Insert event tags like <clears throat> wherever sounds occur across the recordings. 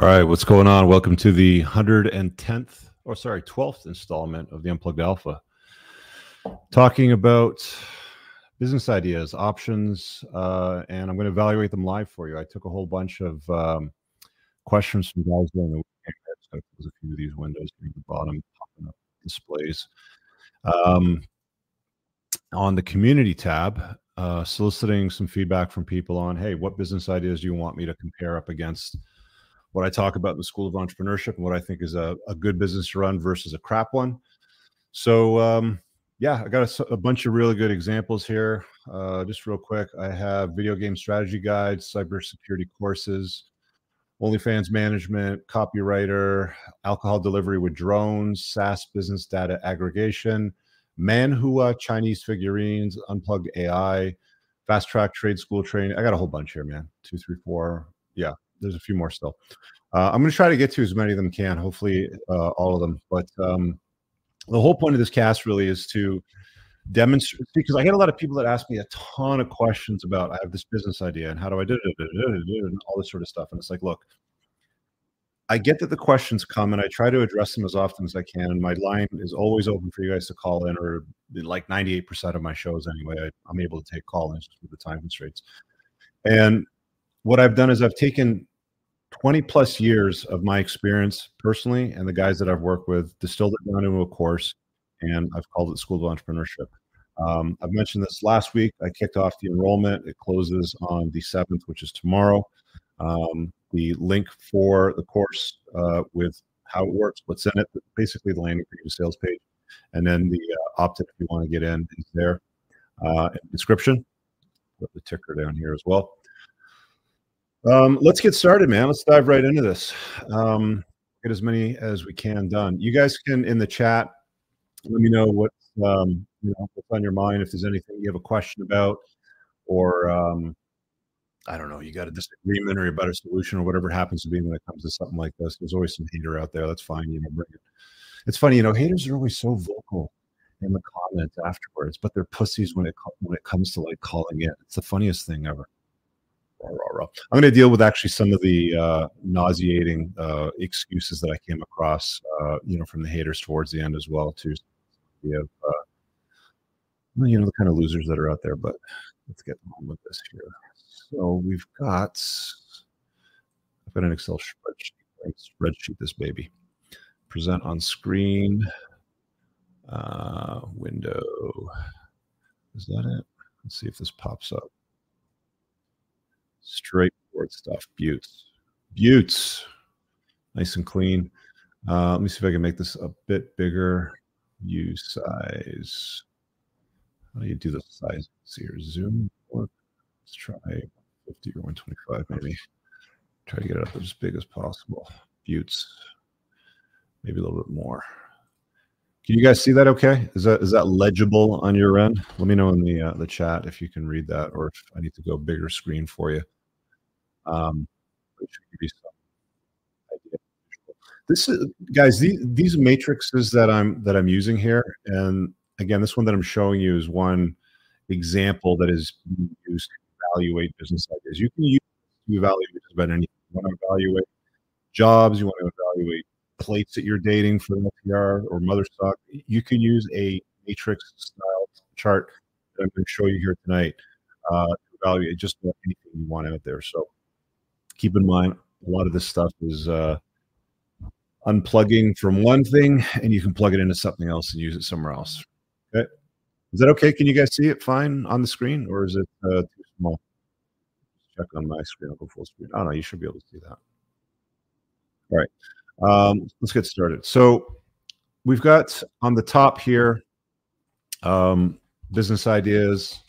All right, what's going on? Welcome to the 110th, or sorry, 12th installment of the Unplugged Alpha. Talking about business ideas, options, uh, and I'm going to evaluate them live for you. I took a whole bunch of um, questions from guys during the weekend. So there's a few of these windows near the bottom popping up displays. Um, on the community tab, uh, soliciting some feedback from people on, hey, what business ideas do you want me to compare up against? What I talk about in the School of Entrepreneurship and what I think is a, a good business to run versus a crap one. So, um, yeah, I got a, a, bunch of really good examples here. Uh, just real quick, I have video game strategy guides, cybersecurity courses, OnlyFans management, copywriter, alcohol delivery with drones, SaaS business data aggregation, Manhua Chinese figurines, unplugged AI, fast track trade school training. I got a whole bunch here, man. Two, three, four. Yeah, there's a few more still. Uh, I'm going to try to get to as many of them can, hopefully uh, all of them. But um, the whole point of this cast really is to demonstrate because I get a lot of people that ask me a ton of questions about I have this business idea and how do I do it and all this sort of stuff. And it's like, look, I get that the questions come and I try to address them as often as I can. And my line is always open for you guys to call in, or like 98% of my shows anyway. I, am able to take call ins with the time constraints. And what I've done is I've taken 20 plus years of my experience personally and the guys that I've worked with, distilled it down into a course, and I've called it School of Entrepreneurship. Um, I've mentioned this last week. I kicked off the enrollment. It closes on the 7th, which is tomorrow. Um, the link for the course uh, with how it works, what's in it, basically the landing page, sales page, and then the uh, opt-in if you want to get in is there. Uh, description. Put the ticker down here as well. Um, let's get started, man. Let's dive right into this. Um, get as many as we can done. You guys can in the chat let me know what um, you know what's on your mind. If there's anything you have a question about, or um, I don't know, you got a disagreement or a better solution or whatever happens to be when it comes to something like this. There's always some hater out there. That's fine. You know, bring it. It's funny, you know, haters are always so vocal in the comments afterwards, but they're pussies when it when it comes to like calling it. It's the funniest thing ever. I'm going to deal with actually some of the uh, nauseating uh, excuses that I came across, uh, you know, from the haters towards the end as well, too. We have, uh, you know, the kind of losers that are out there. But let's get on with this here. So we've got, I've got an Excel spreadsheet. Spreadsheet this baby. Present on screen. Uh, window. Is that it? Let's see if this pops up. Straightforward stuff. Buttes. Buttes. Nice and clean. Uh, let me see if I can make this a bit bigger. View size. How do you do the size? See here. Zoom. Let's try 50 or 125 maybe. Try to get it up as big as possible. Buttes. Maybe a little bit more. Can you guys see that okay? Is that is that legible on your end? Let me know in the uh, the chat if you can read that or if I need to go bigger screen for you. Um, this is guys, these, these matrices that I'm that I'm using here, and again, this one that I'm showing you is one example that is used to evaluate business ideas. You can use to evaluate about anything. You want to evaluate jobs, you want to evaluate plates that you're dating for an LTR or mother stock. You can use a matrix style chart that I'm going to show you here tonight uh, to evaluate just about anything you want out there. So keep in mind a lot of this stuff is uh, unplugging from one thing and you can plug it into something else and use it somewhere else. Okay? Is that okay? Can you guys see it fine on the screen or is it uh, too small? Check on my screen i'll go full screen. Oh no you should be able to see that. All right um, let's get started so we've got on the top here um, business ideas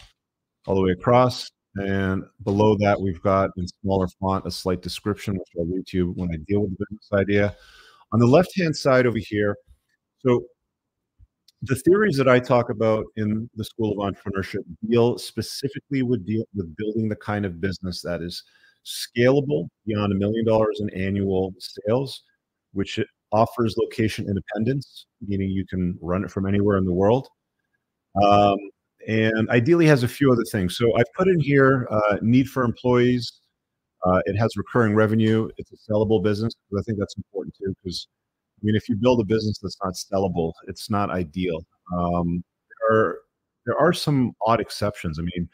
all the way across and below that, we've got in smaller font a slight description, which I'll read to you when I deal with the business idea. On the left hand side over here, so the theories that I talk about in the School of Entrepreneurship deal specifically with deal with building the kind of business that is scalable beyond a million dollars in annual sales, which offers location independence, meaning you can run it from anywhere in the world. Um, and ideally has a few other things. So I've put in here uh, need for employees, Uh, it has recurring revenue. It's a sellable business. I think that's important too, because I mean, if you build a business that's not sellable, it's not ideal. Um, there, are, there are some odd exceptions. I mean,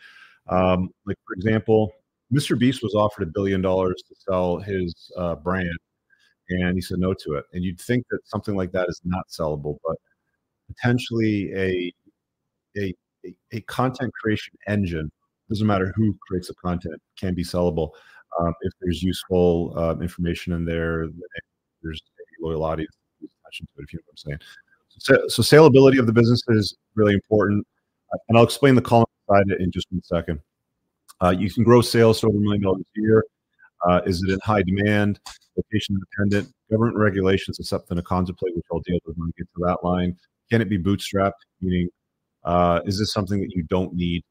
um, like for example, Mr. Beast was offered a billion dollars to sell his uh, brand, and he said no to it. And you'd think that something like that is not sellable, but potentially a a, a, content creation engine doesn't matter who creates the content can be sellable um, if there's useful uh, information in there there's a loyal audience attention to it if you know what i'm saying. So, so saleability of the business is really important uh, and i'll explain the column side in just one second. Uh, you can grow sales to over a million dollars a year. Uh, is it in high demand location independent government regulations is something to contemplate which i'll deal with when we get to that line can it be bootstrapped meaning uh, is this something that you don't need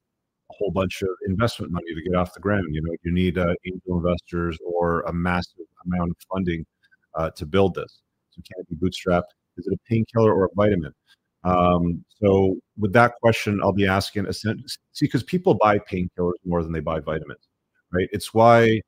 a whole bunch of investment money to get off the ground? You know, you need uh, angel investors or a massive amount of funding uh, to build this. So can it be bootstrapped? Is it a painkiller or a vitamin? Um, so with that question, I'll be asking, a see, because people buy painkillers more than they buy vitamins, right? It's why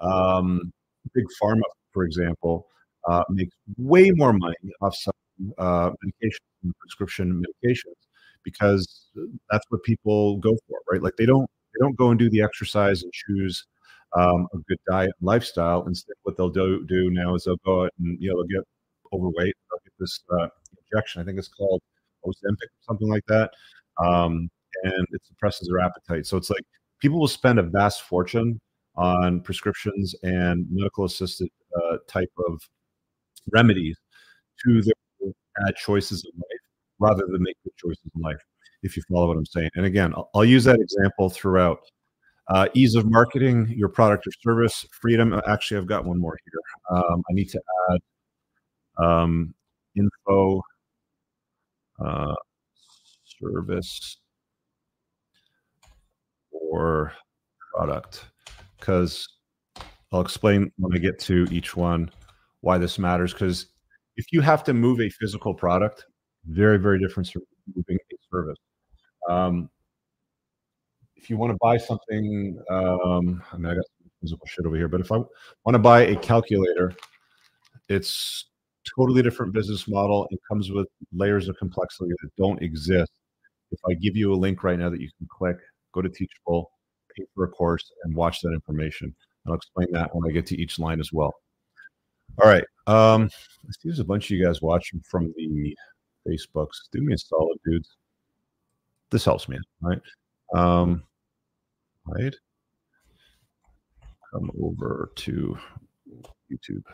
um, big pharma, for example, uh, makes way more money off some uh, medications, prescription medications, because that's what people go for, right? Like they don't they don't go and do the exercise and choose um, a good diet and lifestyle. Instead, what they'll do do now is they'll go out and you know they'll get overweight, they'll get this uh, injection. I think it's called Ozempic or something like that, um, and it suppresses their appetite. So it's like people will spend a vast fortune on prescriptions and medical assisted uh, type of remedies to their bad choices in life rather than make good choices in life, if you follow what I'm saying. And again, I'll, I'll use that example throughout. Uh, ease of marketing your product or service, freedom. Uh, actually, I've got one more here. Um, I need to add um, info, uh, service, or product, because I'll explain when I get to each one why this matters. Because if you have to move a physical product, very, very different from moving a service. Um, if you want to buy something, um, I mean, I got some physical shit over here, but if I want to buy a calculator, it's totally different business model. It comes with layers of complexity that don't exist. If I give you a link right now that you can click, go to Teachable, pay for a course, and watch that information. I'll explain that when I get to each line as well. All right. Um, let's see, there's a bunch of you guys watching from the Facebooks. Do me a solid, dudes. This helps me, right? Um, right. Come over to YouTube.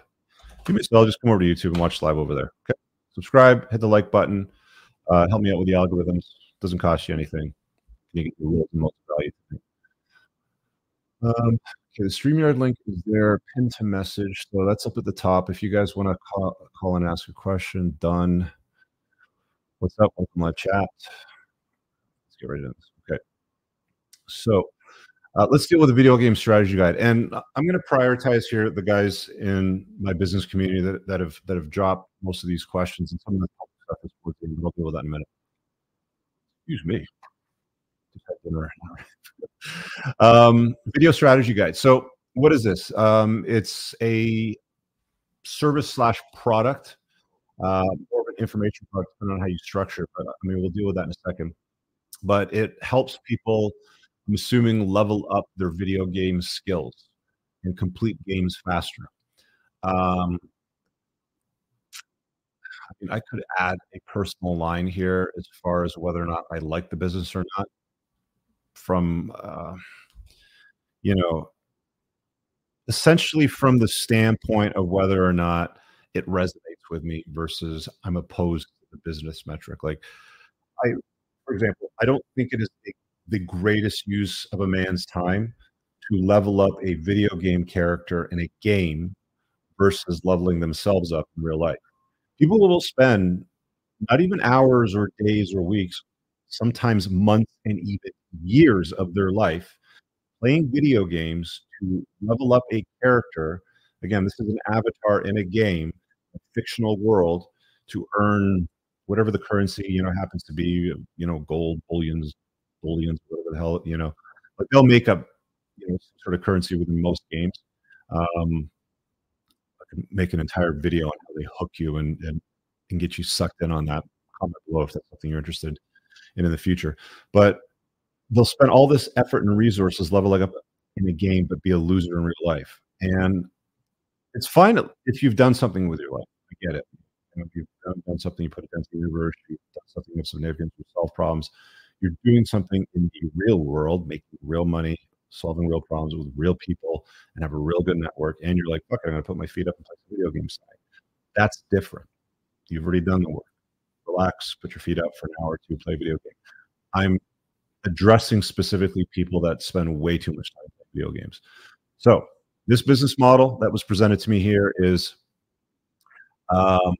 Do me a solid. Just come over to YouTube and watch live over there. Okay. Subscribe. Hit the like button. Uh, help me out with the algorithms. Doesn't cost you anything. You get the most value. Um, okay, the StreamYard link is there, pinned to message. So that's up at the top. If you guys want to call, call and ask a question, done. What's up? Welcome to my chat. Let's get right into this. Okay. So uh, let's deal with the video game strategy guide. And I'm going to prioritize here the guys in my business community that, that have that have dropped most of these questions and some of the stuff is working. We'll deal with that in a minute. Excuse me. Um, video strategy guide. So what is this? Um, it's a service slash product uh, more of an information product, depending on how you structure. But I mean, we'll deal with that in a second. But it helps people, I'm assuming, level up their video game skills and complete games faster. Um, I mean, I could add a personal line here as far as whether or not I like the business or not. From, uh, you know, essentially from the standpoint of whether or not it resonates with me versus I'm opposed to the business metric. Like I, for example, I don't think it is the greatest use of a man's time to level up a video game character in a game versus leveling themselves up in real life. People will spend not even hours or days or weeks, sometimes months and even years of their life playing video games to level up a character. Again, this is an avatar in a game a fictional world to earn whatever the currency you know happens to be you know gold bullions bullions whatever the hell you know but they'll make up you know sort of currency within most games Um, I can make an entire video on how they hook you and, and, and get you sucked in on that. Comment below if that's something you're interested in in the future. But they'll spend all this effort and resources leveling up in a game, but be a loser in real life. And it's fine if you've done something with your life. I get it. You know, if you've done, done something, you put it into the universe, you've done something of significance, you solve problems. You're doing something in the real world, making real money, solving real problems with real people, and have a real good network. And you're like, fuck, I'm going to put my feet up and play video games. That's different. You've already done the work. Relax, put your feet up for an hour or two, play video game. I'm addressing specifically people that spend way too much time playing video games. So this business model that was presented to me here is um,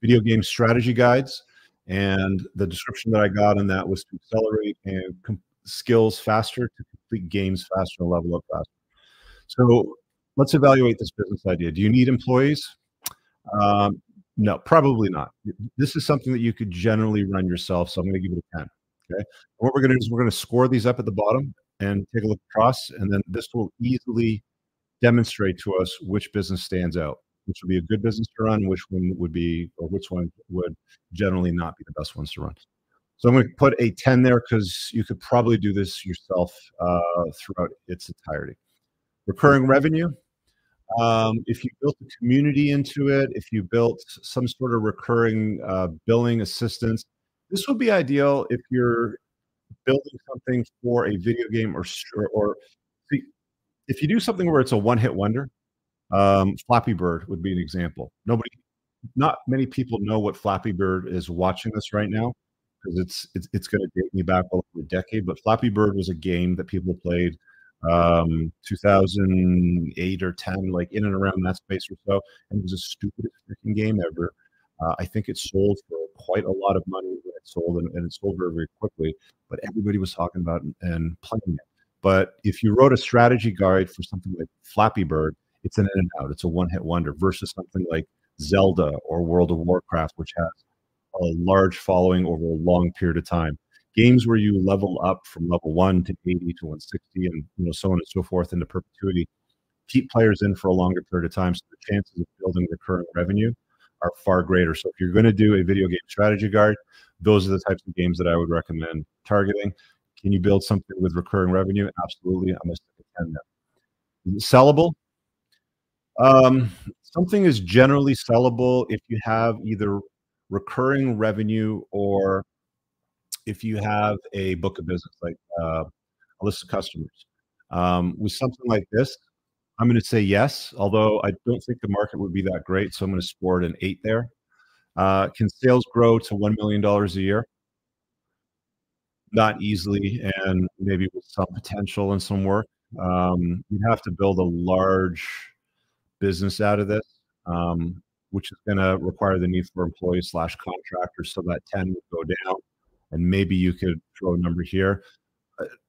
video game strategy guides. And the description that I got on that was to accelerate and com- skills faster, to complete games faster, and level up faster. So let's evaluate this business idea. Do you need employees? Um, no, probably not. This is something that you could generally run yourself. So I'm going to give it a 10. Okay. What we're going to do is we're going to score these up at the bottom and take a look across. And then this will easily demonstrate to us which business stands out, which would be a good business to run, which one would be, or which one would generally not be the best ones to run. So I'm going to put a 10 there because you could probably do this yourself uh, throughout its entirety. Recurring revenue. Um, if you built a community into it, if you built some sort of recurring uh, billing assistance, this would be ideal if you're building something for a video game or or if you do something where it's a one hit wonder, um, Flappy Bird would be an example. Nobody, not many people know what Flappy Bird is watching this right now because it's it's, it's going to date me back over a decade. But Flappy Bird was a game that people played um 2008 or 10 like in and around that space or so and it was the stupidest freaking game ever uh, i think it sold for quite a lot of money when it sold and, and it sold very very quickly but everybody was talking about and, and playing it but if you wrote a strategy guide for something like Flappy Bird, it's an in and out. It's a one hit wonder versus something like Zelda or World of Warcraft, which has a large following over a long period of time. Games where you level up from level one to 80 to 160 and you know so on and so forth into perpetuity, keep players in for a longer period of time. So the chances of building recurring revenue are far greater. So if you're going to do a video game strategy guide, those are the types of games that I would recommend targeting. Can you build something with recurring revenue? Absolutely. I'm going to stick a 10 there. Is sellable? Um, something is generally sellable if you have either recurring revenue or if you have a book of business, like uh, a list of customers. Um, with something like this, I'm going to say yes, although I don't think the market would be that great. So I'm going to score it an eight there. Uh, can sales grow to $1 million a year? not easily and maybe with some potential and some work. Um, you'd have to build a large business out of this, um, which is going to require the need for employees slash contractors. So that 10 would go down and maybe you could throw a number here.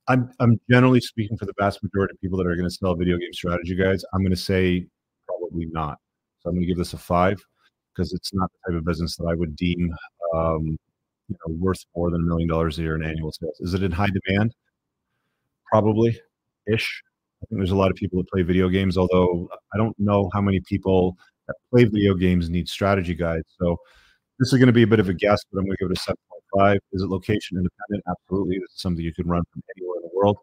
I'm, I'm generally speaking for the vast majority of people that are going to sell video game strategy guides. I'm going to say probably not. So I'm going to give this a five because it's not the type of business that I would deem um, you know, worth more than a million dollars a year in annual sales. Is it in high demand? Probably ish. I think there's a lot of people that play video games, although I don't know how many people that play video games need strategy guides. So this is going to be a bit of a guess, but I'm going to give it a 7.5. Is it location independent? Absolutely. This is something you can run from anywhere world.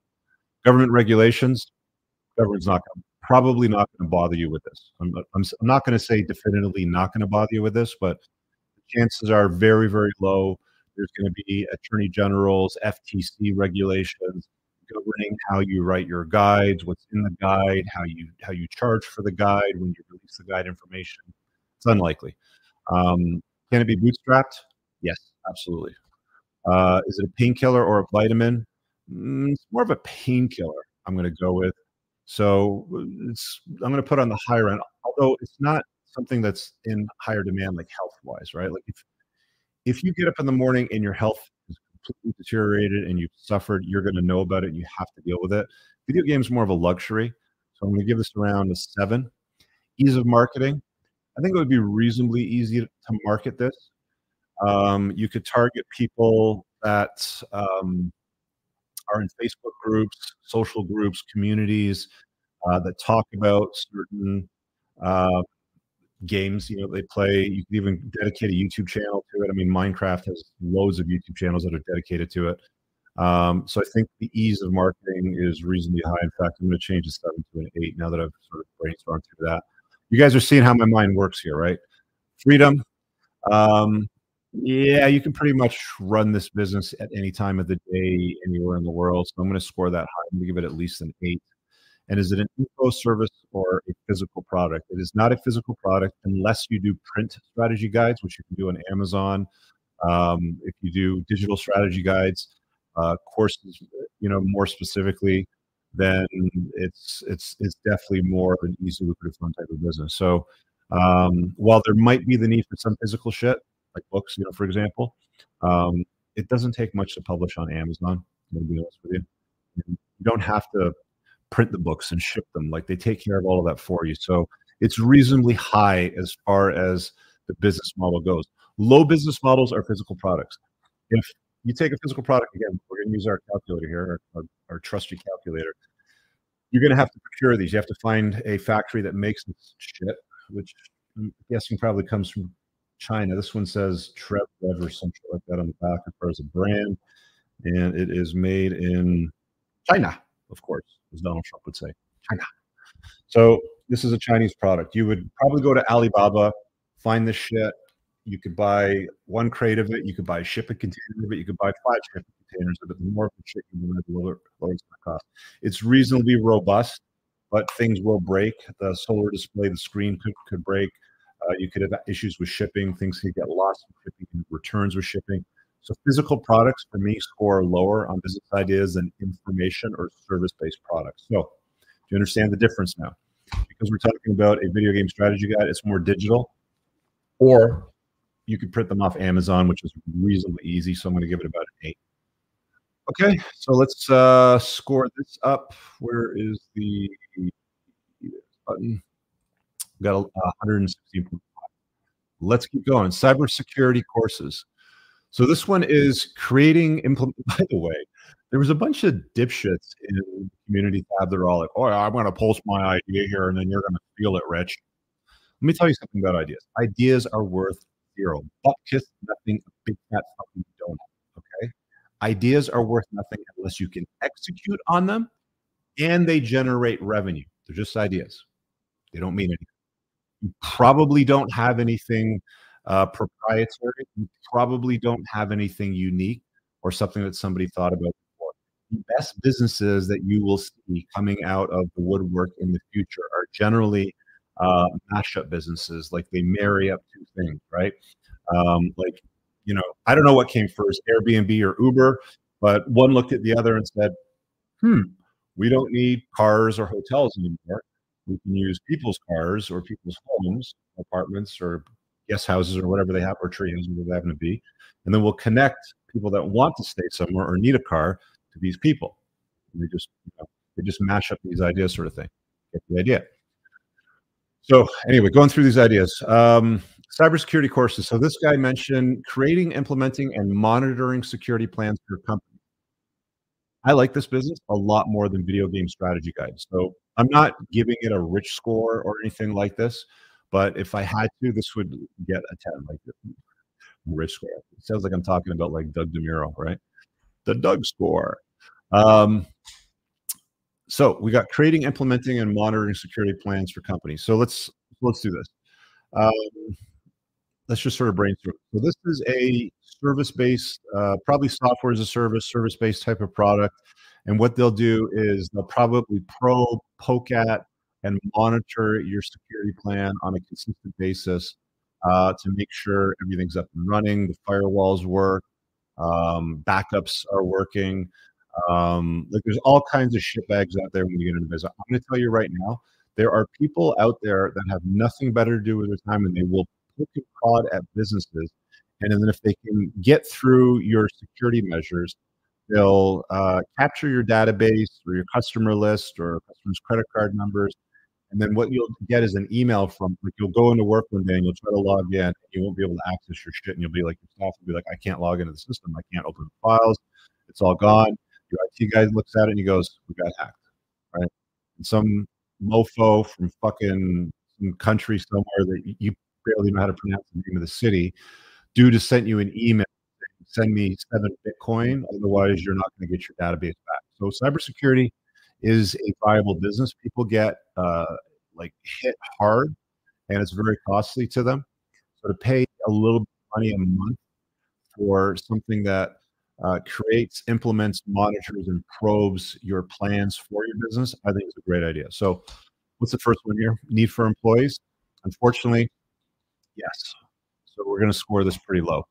Government regulations, government's not going probably not going to bother you with this. I'm, I'm, I'm not going to say definitively not going to bother you with this, but chances are very, very low there's going to be attorney generals, FTC regulations governing how you write your guides, what's in the guide, how you how you charge for the guide when you release the guide information. It's unlikely. Um, can it be bootstrapped? Yes, absolutely. Uh, is it a painkiller or a vitamin? Mm, it's more of a painkiller. I'm going to go with. So it's I'm going to put on the higher end, although it's not something that's in higher demand like health wise, right? Like if if you get up in the morning and your health is completely deteriorated and you've suffered, you're going to know about it and you have to deal with it. Video games more of a luxury. So I'm going to give this around a seven. Ease of marketing. I think it would be reasonably easy to market this. Um, you could target people that um, are in Facebook groups, social groups, communities, uh, that talk about certain uh, games. You know, they play. You can even dedicate a YouTube channel to it. I mean, Minecraft has loads of YouTube channels that are dedicated to it. Um, so I think the ease of marketing is reasonably high. In fact, I'm going to change the seven to an eight now that I've sort of brainstormed through that. You guys are seeing how my mind works here, right? Freedom. Um, yeah, you can pretty much run this business at any time of the day, anywhere in the world. So I'm going to score that high. I'm going to give it at least an eight. And is it an info service or a physical product? It is not a physical product unless you do print strategy guides, which you can do on Amazon. Um, if you do digital strategy guides, uh, courses, you know, more specifically, then it's it's it's definitely more of an easy lucrative fun type of business. So um, while there might be the need for some physical shit, like books, you know, for example, um, it doesn't take much to publish on Amazon. To be honest with you, you don't have to print the books and ship them. Like they take care of all of that for you. So it's reasonably high as far as the business model goes. Low business models are physical products. If you take a physical product again, we're going to use our calculator here, our, our trusty calculator. You're going to have to procure these. You have to find a factory that makes this shit, which I'm guessing probably comes from China. This one says Trev Rev or something like that on the back as far as a brand, and it is made in China, of course, as Donald Trump would say, China. So this is a Chinese product. You would probably go to Alibaba, find this shit. You could buy one crate of it. You could buy a shipping container of it. You could buy five shipping containers of it. The more of the shit the lower, lower it's going to cost. It's reasonably robust, but things will break. The solar display, the screen could, could break. Uh, you could have issues with shipping. Things could get lost in shipping, returns with shipping. So physical products for me score lower on business ideas than information or service-based products. So do you understand the difference now? Because we're talking about a video game strategy guide, it's more digital. Or you could print them off Amazon, which is reasonably easy. So I'm going to give it about an eight. Okay, so let's uh, score this up. Where is the button? Got a uh, 116. Let's keep going. Cybersecurity courses. So this one is creating implement. <laughs> By the way, there was a bunch of dipshits in the community tab that are all like, "Oh, I'm going to post my idea here, and then you're going to feel it, Rich." Let me tell you something about ideas. Ideas are worth zero. Butt kiss nothing. A big fat fucking donut. Okay. Ideas are worth nothing unless you can execute on them, and they generate revenue. They're just ideas. They don't mean anything. You probably don't have anything uh, proprietary. You probably don't have anything unique or something that somebody thought about before. The best businesses that you will see coming out of the woodwork in the future are generally uh, mashup businesses. Like they marry up two things, right? Um, like, you know, I don't know what came first, Airbnb or Uber, but one looked at the other and said, hmm, we don't need cars or hotels anymore. We can use people's cars or people's homes, apartments or guest houses or whatever they have, or tree houses, whatever they happen to be. And then we'll connect people that want to stay somewhere or need a car to these people. And they just you know, they just mash up these ideas, sort of thing. Get the idea. So anyway, going through these ideas. Um, cybersecurity courses. So this guy mentioned creating, implementing, and monitoring security plans for your company. I like this business a lot more than video game strategy guides. So I'm not giving it a rich score or anything like this, but if I had to, this would get a 10, like rich score. It sounds like I'm talking about like Doug DeMuro, right? The Doug score. Um, so we got creating, implementing, and monitoring security plans for companies. So let's let's do this. Um, let's just sort of brainstorm. So this is a service-based, uh, probably software as a service, service-based type of product. And what they'll do is they'll probably probe, poke at, and monitor your security plan on a consistent basis uh, to make sure everything's up and running, the firewalls work, um, backups are working. Um, like there's all kinds of shitbags out there when you get into business. I'm going to tell you right now, there are people out there that have nothing better to do with their time, and they will and prod at businesses. And then if they can get through your security measures, they'll uh, capture your database or your customer list or customers' credit card numbers. And then what you'll get is an email from like you'll go into work one day and you'll try to log in and you won't be able to access your shit and you'll be like your staff will be like, I can't log into the system, I can't open the files, it's all gone. Your IT guy looks at it and he goes, We got hacked. Right. And some mofo from fucking some country somewhere that you barely know how to pronounce the name of the city, due to send you an email, send me seven Bitcoin. Otherwise, you're not going to get your database back. So cybersecurity is a viable business. People get uh, like hit hard, and it's very costly to them. So to pay a little bit of money a month for something that uh, creates, implements, monitors, and probes your plans for your business, I think is a great idea. So, what's the first one here? Need for employees. Unfortunately, yes. So we're going to score this pretty low.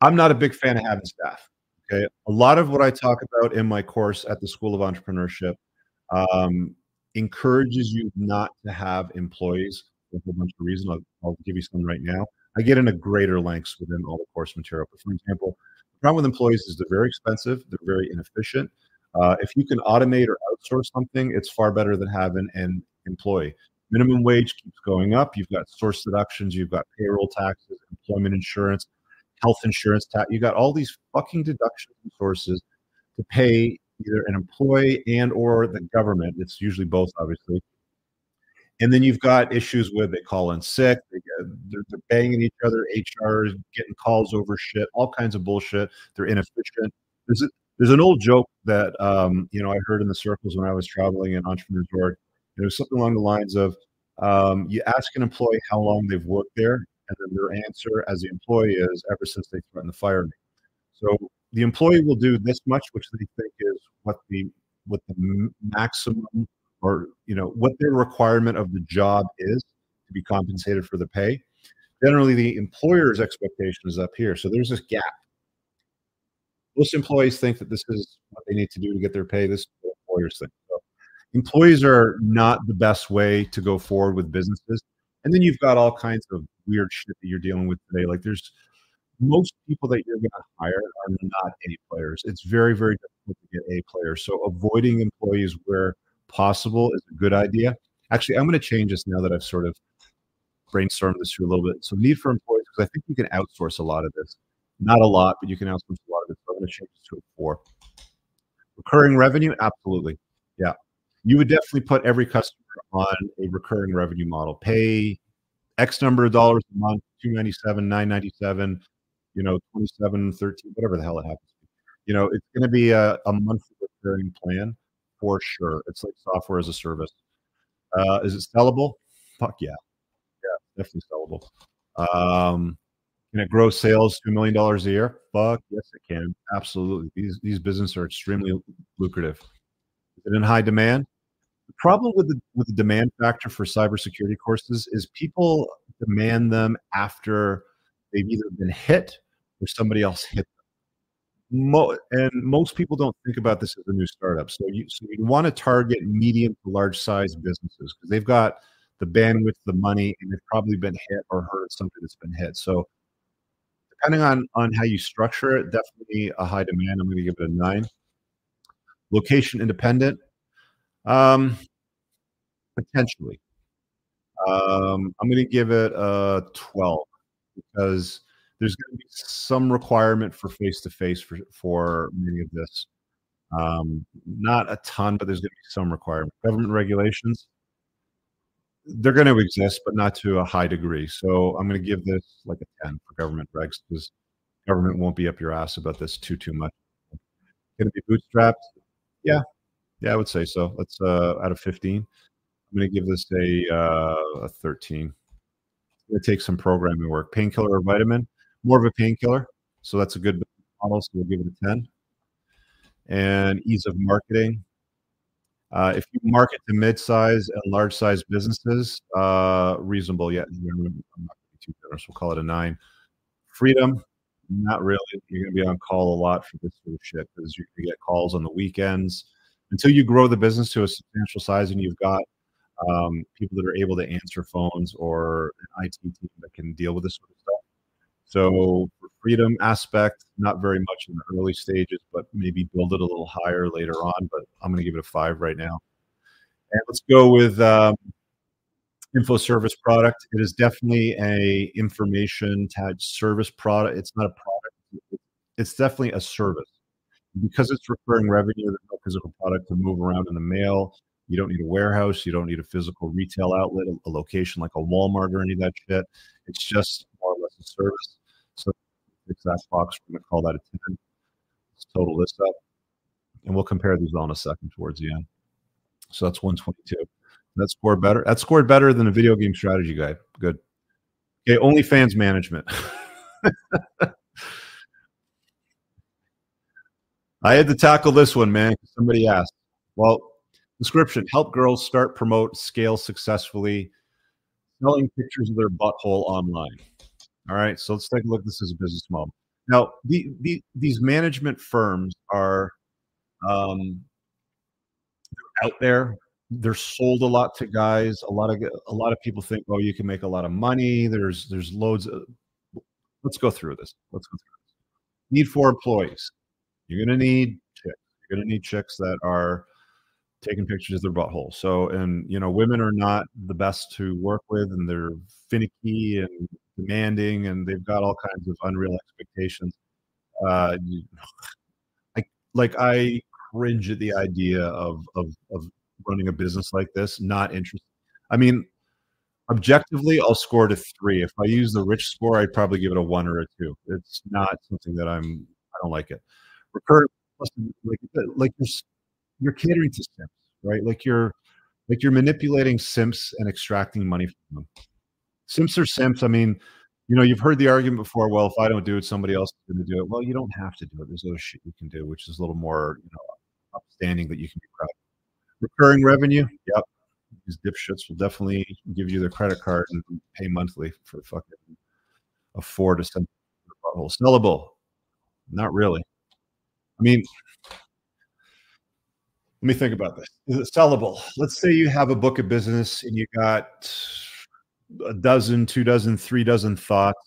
I'm not a big fan of having staff. Okay, a lot of what I talk about in my course at the School of Entrepreneurship um, encourages you not to have employees for a whole bunch of reasons. I'll, I'll give you some right now. I get into greater lengths within all the course material. But for example, the problem with employees is they're very expensive, they're very inefficient. Uh, if you can automate or outsource something, it's far better than having an employee. Minimum wage keeps going up. You've got source deductions, you've got payroll taxes, employment insurance, health insurance tax. You got all these fucking deduction sources to pay either an employee and or the government. It's usually both, obviously. And then you've got issues with they call in sick, they get, they're, they're banging each other, HR getting calls over shit, all kinds of bullshit. They're inefficient. There's a, there's an old joke that um, you know I heard in the circles when I was traveling in Entrepreneurs Org. It was something along the lines of um, you ask an employee how long they've worked there, and then their answer as the employee is ever since they threatened to fire me. So the employee will do this much, which they think is what the what the maximum or you know what their requirement of the job is to be compensated for the pay. Generally, the employer's expectation is up here. So there's this gap. Most employees think that this is what they need to do to get their pay. This is what employers think. Employees are not the best way to go forward with businesses. And then you've got all kinds of weird shit that you're dealing with today. Like there's most people that you're going to hire are not A players. It's very, very difficult to get A players. So avoiding employees where possible is a good idea. Actually, I'm going to change this now that I've sort of brainstormed this through a little bit. So need for employees, because I think you can outsource a lot of this. Not a lot, but you can outsource a lot of it. So I'm going to change this to a four. Recurring revenue, absolutely. Yeah. You would definitely put every customer on a recurring revenue model. Pay X number of dollars a month, 297, 997, you know, 27, 13, whatever the hell it happens to. You know, it's going to be a, a monthly recurring plan for sure. It's like software as a service. Uh, is it sellable? Fuck yeah. Yeah, definitely sellable. Um, can it grow sales $2 million a year? Fuck yes, it can. Absolutely. These, these businesses are extremely lucrative. Is it in high demand? The problem with the, with the demand factor for cybersecurity courses is people demand them after they've either been hit or somebody else hit Mo- and most people don't think about this as a new startup. So you so you want to target medium to large size businesses because they've got the bandwidth, the money, and they've probably been hit or heard something that's been hit. So depending on on how you structure it, definitely a high demand. I'm going to give it a nine. Location independent, um, potentially. Um, I'm going to give it a 12 because there's going to be some requirement for face to face for for many of this. Um, not a ton, but there's going to be some requirement. Government regulations, they're going to exist, but not to a high degree. So I'm going to give this like a 10 for government regs because government won't be up your ass about this too too much. Going to be bootstrapped? Yeah, yeah, I would say so. Let's uh, out of 15. I'm going to give this a uh, a 13. It takes some programming work. Painkiller or vitamin? more of a painkiller. So that's a good model. So we'll give it a 10. And ease of marketing. Uh, if you market to mid-size and large-size businesses, uh, reasonable. Yeah, I'm not going to be too generous. We'll call it a nine. Freedom, not really. You're going to be on call a lot for this sort of shit because you can get calls on the weekends. Until you grow the business to a substantial size and you've got um, people that are able to answer phones or an IT team that can deal with this sort of stuff, so freedom aspect, not very much in the early stages, but maybe build it a little higher later on. But I'm going to give it a five right now. And let's go with um, info service product. It is definitely a information tag service product. It's not a product. It's definitely a service because it's recurring revenue. There's no physical product to move around in the mail. You don't need a warehouse. You don't need a physical retail outlet, a, location like a Walmart or any of that shit. It's just more or less a service. So fix that box. We're going to call that a 10. Let's total this up. And we'll compare these all in a second towards the end. So that's 122. That scored better. That scored better than a video game strategy guide. Good. Okay, OnlyFans management. <laughs> I had to tackle this one, man. Somebody asked. Well, description: help girls start, promote, scale successfully, selling pictures of their butthole online. All right, so let's take a look. This is a business model. Now, the, the, these management firms are um, out there. They're sold a lot to guys. A lot of a lot of people think, oh, you can make a lot of money. There's there's loads. Of, let's go through this. Let's go through this. Need for employees. You're gonna need chicks. You're gonna need chicks that are taking pictures of their butthole. So, and you know, women are not the best to work with, and they're finicky and demanding, and they've got all kinds of unreal expectations. Uh, like, <sighs> like I cringe at the idea of of of running a business like this. Not interested. I mean, objectively, I'll score to three. If I use the rich score, I'd probably give it a one or a two. It's not something that I'm. I don't like it. Recurrent, like like you're you're catering to simps, right? Like you're like you're manipulating simps and extracting money from them. Simps are simps. I mean, you know, you've heard the argument before. Well, if I don't do it, somebody else is going to do it. Well, you don't have to do it. There's other shit you can do, which is a little more, you know, upstanding that you can be proud. Of. Recurring revenue, yep. These dipshits will definitely give you their credit card and pay monthly for fucking a four to send butthole. Sellable, not really. I mean, let me think about this. Is it sellable? Let's say you have a book of business and you got a dozen, two dozen, three dozen thoughts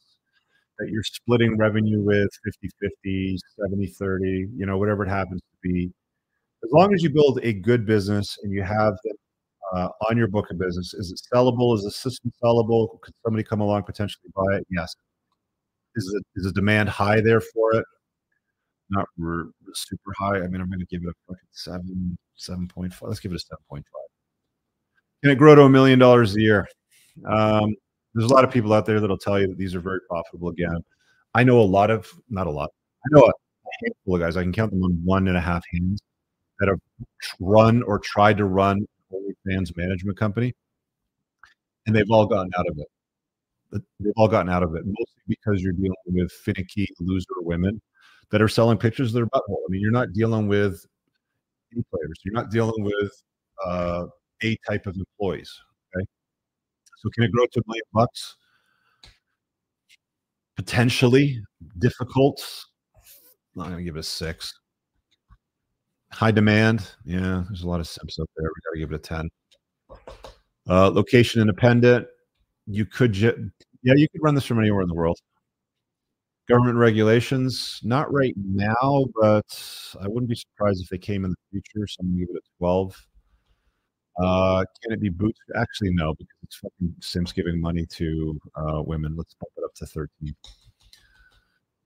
that you're splitting revenue with 50 50, 70 30, you know, whatever it happens to be. As long as you build a good business and you have them uh, on your book of business, is it sellable? Is the system sellable? Could somebody come along potentially buy it? Yes. Is it is the demand high there for it? Not super high. I mean, I'm going to give it a fucking seven, seven point five. Let's give it a seven point five. Can it grow to a million dollars a year? Um, there's a lot of people out there that'll tell you that these are very profitable. Again, I know a lot of, not a lot, I know a handful of guys. I can count them on one and a half hands that have run or tried to run OnlyFans management company, and they've all gotten out of it. They've all gotten out of it mostly because you're dealing with finicky loser women that are selling pictures of their butthole. I mean, you're not dealing with players. You're not dealing with uh, a type of employees. So can it grow to a million bucks? Potentially difficult. I'm gonna give it a six. High demand. Yeah, there's a lot of simps up there. We gotta give it a 10. Uh, location independent. You could ju- yeah, you could run this from anywhere in the world. Government regulations, not right now, but I wouldn't be surprised if they came in the future. So I'm gonna give it a 12. Uh, can it be boots? Actually, no, because it's fucking Sims giving money to uh, women. Let's bump it up to 13.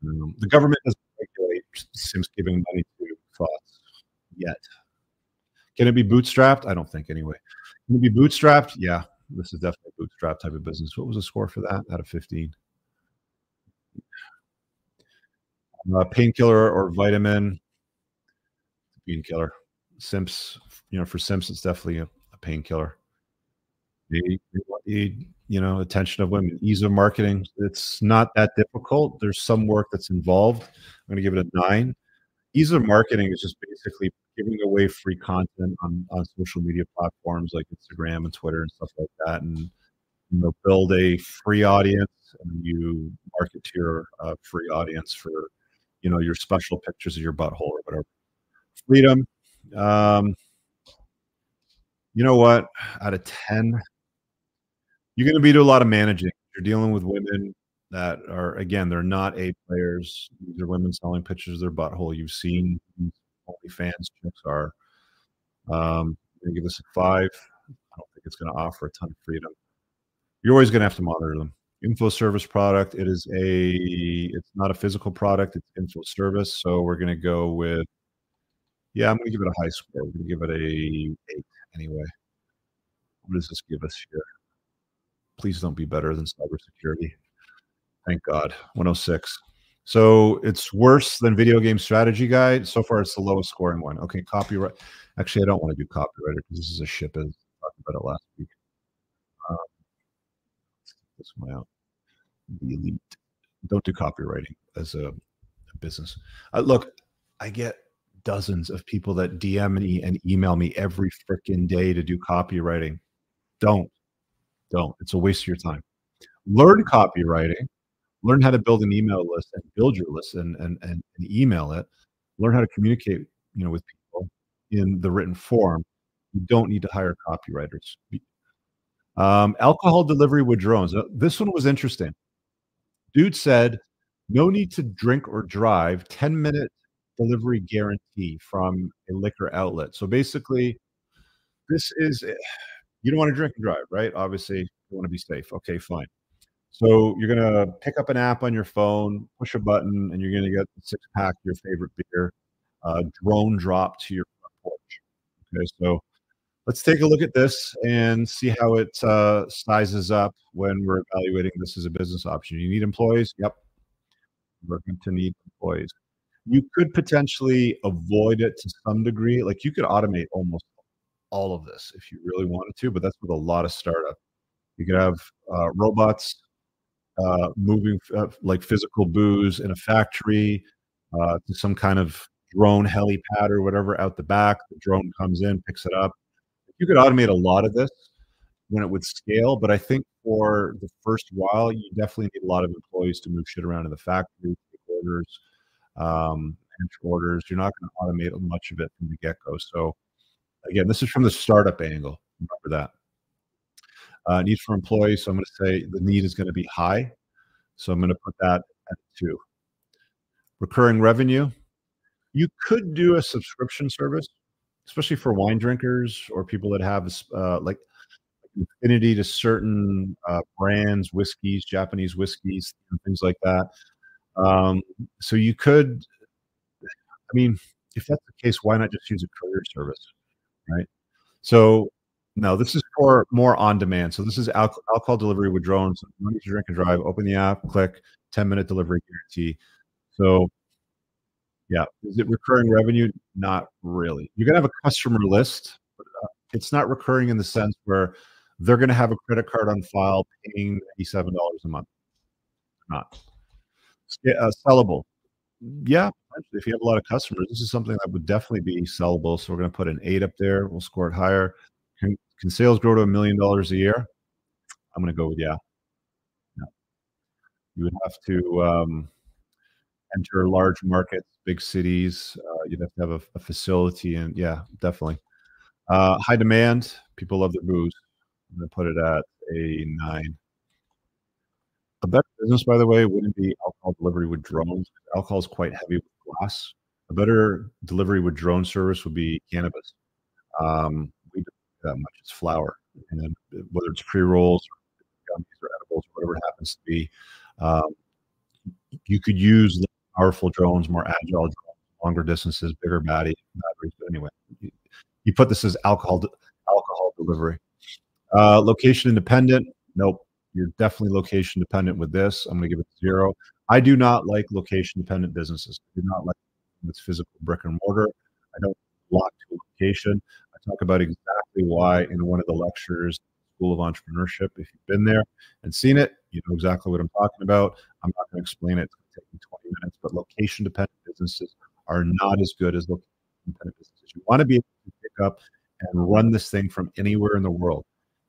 Um, the government doesn't regulate Sims giving money to thoughts yet. Can it be bootstrapped? I don't think anyway. Can it be bootstrapped? Yeah, this is definitely a bootstrap type of business. What was the score for that out of 15? Uh, painkiller or vitamin? Painkiller. Simps, you know, for Simps, it's definitely a, painkiller. You, you know, attention of women, ease of marketing. It's not that difficult. There's some work that's involved. I'm going to give it a nine. Ease of marketing is just basically giving away free content on, on social media platforms like Instagram and Twitter and stuff like that, and you know, build a free audience and you market to your uh, free audience for you know your special pictures of your butthole or whatever. Freedom. Um, you know what? Out of 10, you're going to be doing a lot of managing. You're dealing with women that are, again, they're not A players. These are women selling pictures of their butthole. You've seen OnlyFans chicks are. Um, give this a five. I don't think it's going to offer a ton of freedom. You're always going to have to monitor them. Info service product. It is a. It's not a physical product. It's info service. So we're to go with Yeah, I'm gonna give it a high score. We're gonna give it a eight anyway. What does this give us here? Please don't be better than cybersecurity. Thank God. 106. So it's worse than video game strategy guide. So far, it's the lowest scoring one. Okay, copyright. Actually, I don't want to do copywriter because this is a ship. As talked about it last week. Um, this one out. The elite. Don't do copywriting as a, a business. Uh, look, I get dozens of people that DM me and email me every freaking day to do copywriting. Don't, don't. It's a waste of your time. Learn copywriting. Learn how to build an email list and build your list and and and, and email it. Learn how to communicate, you know, with people in the written form. You don't need to hire copywriters. Um, alcohol delivery with drones. Uh, this one was interesting. Dude said, no need to drink or drive. 10 minute delivery guarantee from a liquor outlet. So basically, this is eh, you don't want to drink and drive, right? Obviously, you want to be safe. Okay, fine. So you're gonna pick up an app on your phone, push a button, and you're gonna get a six pack of your favorite beer, uh, drone drop to your front porch. Okay, so let's take a look at this and see how it uh, sizes up when we're evaluating this as a business option. You need employees? Yep. We're going to need employees. You could potentially avoid it to some degree. Like you could automate almost all of this if you really wanted to, but that's with a lot of startup. You could have uh, robots uh, moving uh, like physical booze in a factory uh, to some kind of drone helipad or whatever out the back. The drone comes in, picks it up. You could automate a lot of this when it would scale, but I think for the first while, you definitely need a lot of employees to move shit around in the factory, orders, um, orders. You're not going to automate much of it from the get go. So, again, this is from the startup angle. Remember that. Uh, need for employees. So I'm going to say the need is going to be high. So I'm going to put that at two. Recurring revenue. You could do a subscription service, especially for wine drinkers or people that have uh, like affinity to certain uh, brands, whiskeys, Japanese whiskeys, things like that. Um, so you could, I mean, if that's the case, why not just use a courier service, right? So no, this is for more on demand. So this is al- alcohol delivery with drones. You need to drink and drive. Open the app, click, ten minute delivery guarantee. So yeah, is it recurring revenue? Not really. You're gonna have a customer list, but uh, it's not recurring in the sense where they're gonna have a credit card on file paying eighty seven dollars a month. Not uh, sellable. Yeah, if you have a lot of customers, this is something that would definitely be sellable. So we're going to put an eight up there. We'll score it higher. Can, can sales grow to a million dollars a year? I'm going to go with yeah. yeah. You would have to um, enter large markets, big cities. Uh, you'd have to have a, a facility, and yeah, definitely. Uh, high demand. People love their booze. I'm to put it at a nine. A better business, by the way, wouldn't be alcohol delivery with drones. Alcohol is quite heavy with glass. A better delivery with drone service would be cannabis. Um, we don't do that much. It's flower, and whether it's pre rolls or gummies or edibles, or whatever it happens to be, um, you could use powerful drones, more agile longer distances, bigger batteries. But anyway, you, you put this as alcohol alcohol delivery. Uh, location independent. Nope. You're definitely location dependent with this. I'm going to give it zero. I do not like location dependent businesses. I do not like it's physical brick and mortar. I don't lock to a location. I talk about exactly why in one of the lectures, School of Entrepreneurship. If you've been there and seen it, you know exactly what I'm talking about. I'm not going to explain it. Me 20 minutes, but location dependent businesses are not as good as location dependent businesses. You want to be able to pick up and run this thing from anywhere in the world.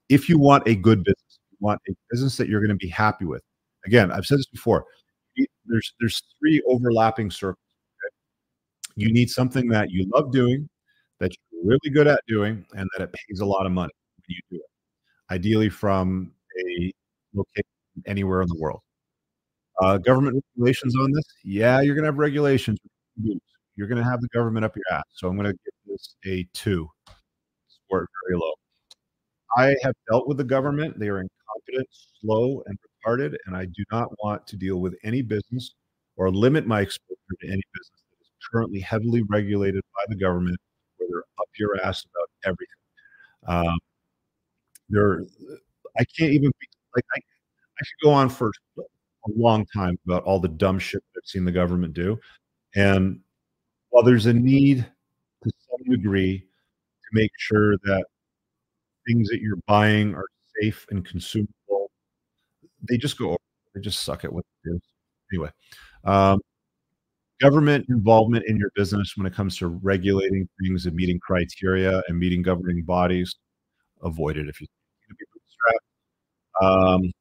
If you want a good business, you want a business that you're going to be happy with. Again, I've said this before. There's there's three overlapping circles. Okay? You need something that you love doing, that you're really good at doing, and that it pays a lot of money when you do it. Ideally, from a location anywhere in the world. Uh, government regulations on this? Yeah, you're going to have regulations. You're going to have the government up your ass. So I'm going to give this a two. Score very low. I have dealt with the government. They are incompetent, slow, and retarded, and I do not want to deal with any business or limit my exposure to any business that is currently heavily regulated by the government, where they're up your ass about everything. Um, they're, I can't even be like I, I could go on for a long time about all the dumb shit I've seen the government do, and while there's a need to some degree to make sure that things that you're buying are safe and consumable, they just go. Over. They just suck at what they do. Anyway, um, government involvement in your business when it comes to regulating things and meeting criteria and meeting governing bodies, avoid it if you can be bootstrapped. Um,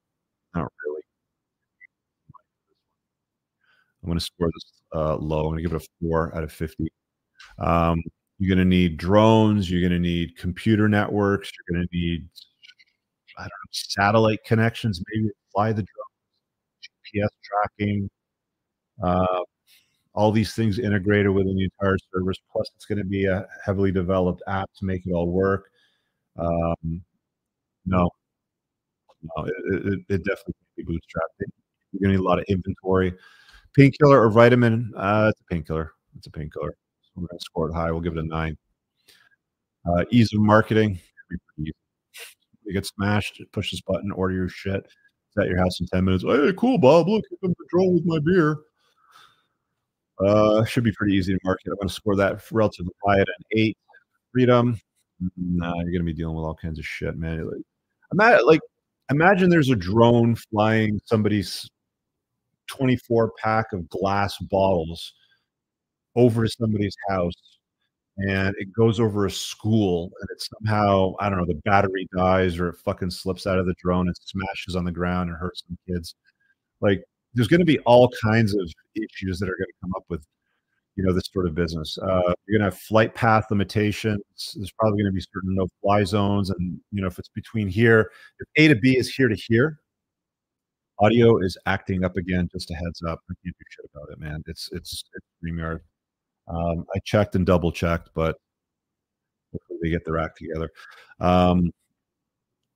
not really. I'm going to score this uh, low. I'm going to give it a four out of 50. Um, you're going to need drones. You're going to need computer networks. You're going to need, I don't know, satellite connections, maybe fly the drones, GPS tracking, uh, all these things integrated within the entire service. Plus, it's going to be a heavily developed app to make it all work. Um, no, no, it, it, it definitely can't be bootstrapped. You're going to need a lot of inventory. Painkiller or vitamin? <laughs> Uh, it's a painkiller. It's a painkiller. So we're going to score it high. We'll give it a nine. Uh, ease of marketing. You get smashed, push this button, order your shit. It's at your house in 10 minutes. Hey, cool, Bob. Look, I'm control with my beer. Uh, should be pretty easy to market. I'm going to score that relatively high at an eight. Freedom. Nah, you're going to be dealing with all kinds of shit, man. Like, imagine, like, imagine there's a drone flying somebody's 24 pack of glass bottles over to somebody's house and it goes over a school and it somehow i don't know the battery dies or it fucking slips out of the drone and smashes on the ground and hurts some kids. Like there's going to be all kinds of issues that are going to come up with you know this sort of business. Uh, you're going to have flight path limitations. There's probably going to be certain no fly zones and you know if it's between here if a to b is here to here audio is acting up again just a heads up i can't do shit about it man it's it's it's StreamYard. Um, I checked and double checked, but hopefully they get their act together. Um,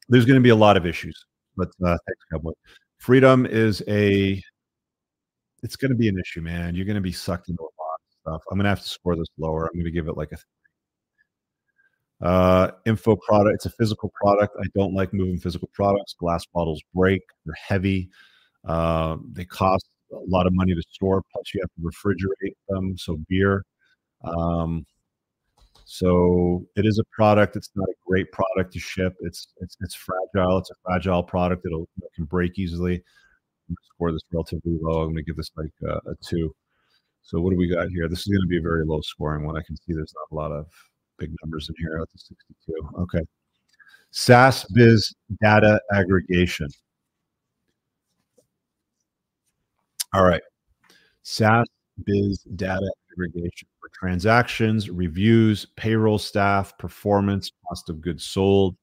there's going to be a lot of issues, but uh, thanks, Cowboy. Freedom is a, it's going to be an issue, man. You're going to be sucked into a lot of stuff. I'm going to have to score this lower. I'm going to give it like a uh, info product. It's a physical product. I don't like moving physical products. Glass bottles break. They're heavy. Uh, they cost a lot of money to store. Plus, you have to refrigerate them. So beer. Um, so it is a product. It's not a great product to ship. It's it's it's fragile. It's a fragile product. It'll it can break easily. score this relatively low. I'm going to give this like a, a two. So what do we got here? This is going to be a very low scoring one. I can see there's not a lot of big numbers in here. That's a 62. Okay. SaaS Biz Data Aggregation. All right. SaaS Biz Data Aggregation for transactions, reviews, payroll staff, performance, cost of goods sold.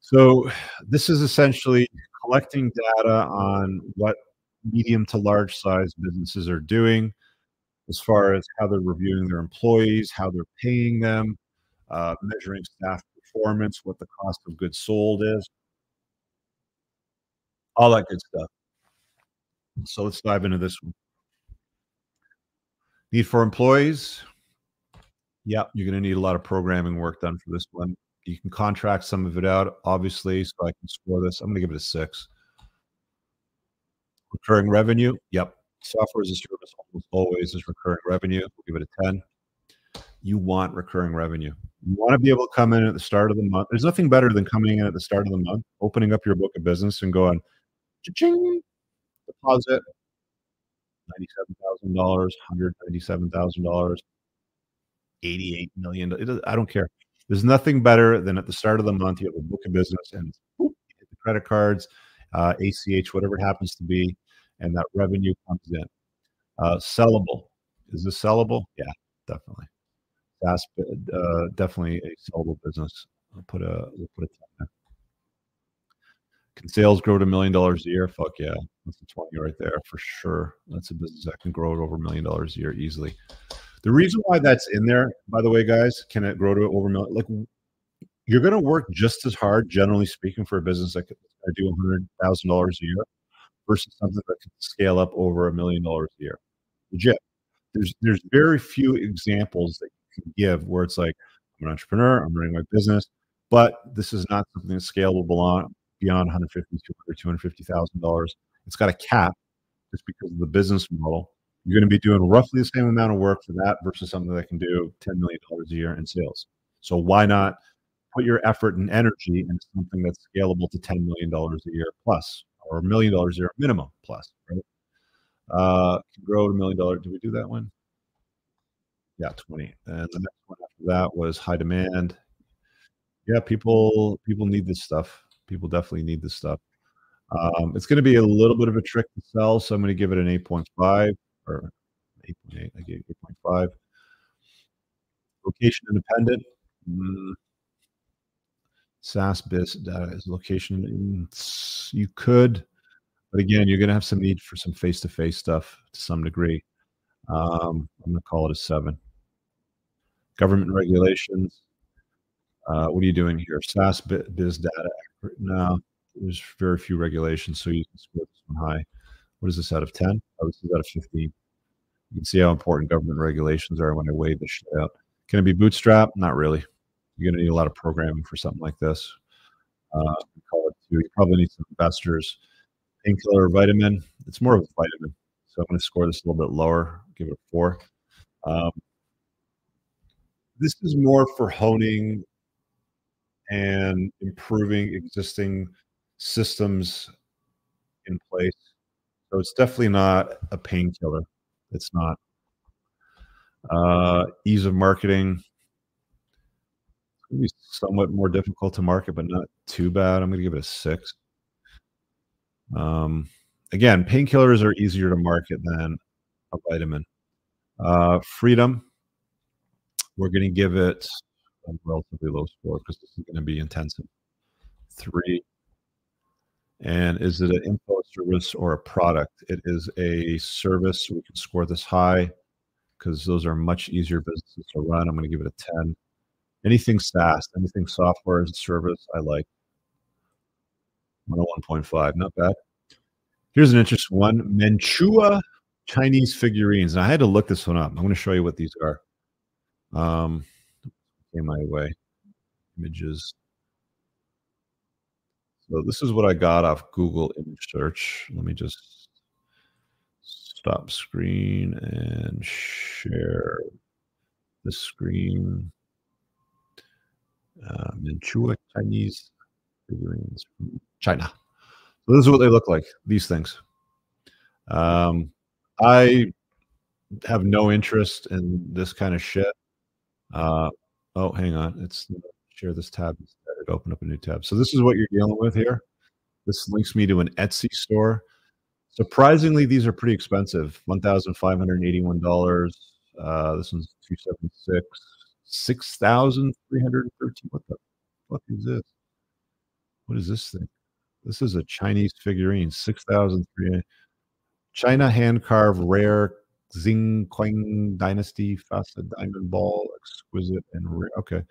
So this is essentially collecting data on what medium to large size businesses are doing as far as how they're reviewing their employees, how they're paying them, uh, measuring staff performance, what the cost of goods sold is, all that good stuff. So let's dive into this one. Need for employees. Yep, you're going to need a lot of programming work done for this one. You can contract some of it out, obviously, so I can score this. I'm going to give it a six. Recurring revenue. Yep, software as a service almost always is recurring revenue. We'll give it a 10. You want recurring revenue. You want to be able to come in at the start of the month. There's nothing better than coming in at the start of the month, opening up your book of business and going, ching deposit, $97,000, $197,000, $88 million. I don't care. There's nothing better than at the start of the month, you have a book of business and the credit cards, uh, ACH, whatever it happens to be, and that revenue comes in. Uh, sellable. Is this sellable? Yeah, definitely. That's uh, definitely a sellable business. I'll put a we'll put a 10 there. Can sales grow to a million dollars a year? Fuck yeah. That's a 20 right there for sure. That's a business that can grow to over a million dollars a year easily. The reason why that's in there, by the way, guys, can it grow to over a million? Like you're going to work just as hard, generally speaking, for a business that could do hundred thousand dollars a year versus something that can scale up over a million dollars a year. Legit. there's there's very few examples that you can give where it's like I'm an entrepreneur, I'm running my business, but this is not something that's scalable beyond beyond 150, 200, 250 dollars. It's got a cap just because of the business model. You're going to be doing roughly the same amount of work for that versus something that can do $10 million a year in sales. So why not put your effort and energy into something that's scalable to $10 million a year plus or a million dollars a year minimum plus, right? Uh, grow to a million dollars. Did we do that one? Yeah, 20. And the next one after that was high demand. Yeah, people people need this stuff. People definitely need this stuff. Um, it's going to be a little bit of a trick to sell, so I'm going to give it an 8.5 or 8.8. I gave 8.5. Location independent. Mm. SaaS biz data is location. You could, but again, you're going to have some need for some face-to-face stuff to some degree. Um, I'm going to call it a seven. Government regulations. Uh, what are you doing here? SaaS biz data. No, there's very few regulations, so you can score this one high. What is this out of 10? Oh, this is out of 15. You can see how important government regulations are when I weigh this shit out. Can it be bootstrap? Not really. You're going to need a lot of programming for something like this. Uh, call it two. You probably need some investors. Painkiller vitamin. It's more of a vitamin. So I'm going to score this a little bit lower, give it a four. Um, this is more for honing and improving existing systems in place. So it's definitely not a painkiller. It's not. Uh, ease of marketing be somewhat more difficult to market, but not too bad. I'm going to give it a six. Um, again, painkillers are easier to market than a vitamin. Uh, freedom, we're going to give it a relatively low score because this is going to be intensive. Three. And is it an info service or a product? It is a service. We can score this high because those are much easier businesses to run. I'm going to give it a 10. Anything SaaS, anything software as a service, I like. 101.5, not bad. Here's an interesting one Mantua Chinese figurines. And I had to look this one up. I'm going to show you what these are. Um, came my way. Images. So this is what I got off Google image search. Let me just stop screen and share the screen uh, Manchua Chinese figurines from China. So this is what they look like. These things. Um, I have no interest in this kind of shit. Uh, oh, hang on. It's share this tab. It opened up a new tab. So this is what you're dealing with here. This links me to an Etsy store. Surprisingly, these are pretty expensive. One thousand five hundred eighty-one dollars. Uh, this one's two seven six. 6,313. What the fuck is this? What is this thing? This is a Chinese figurine, 6,300. China hand carved rare Xing Qing Dynasty facet diamond ball, exquisite and rare. Okay.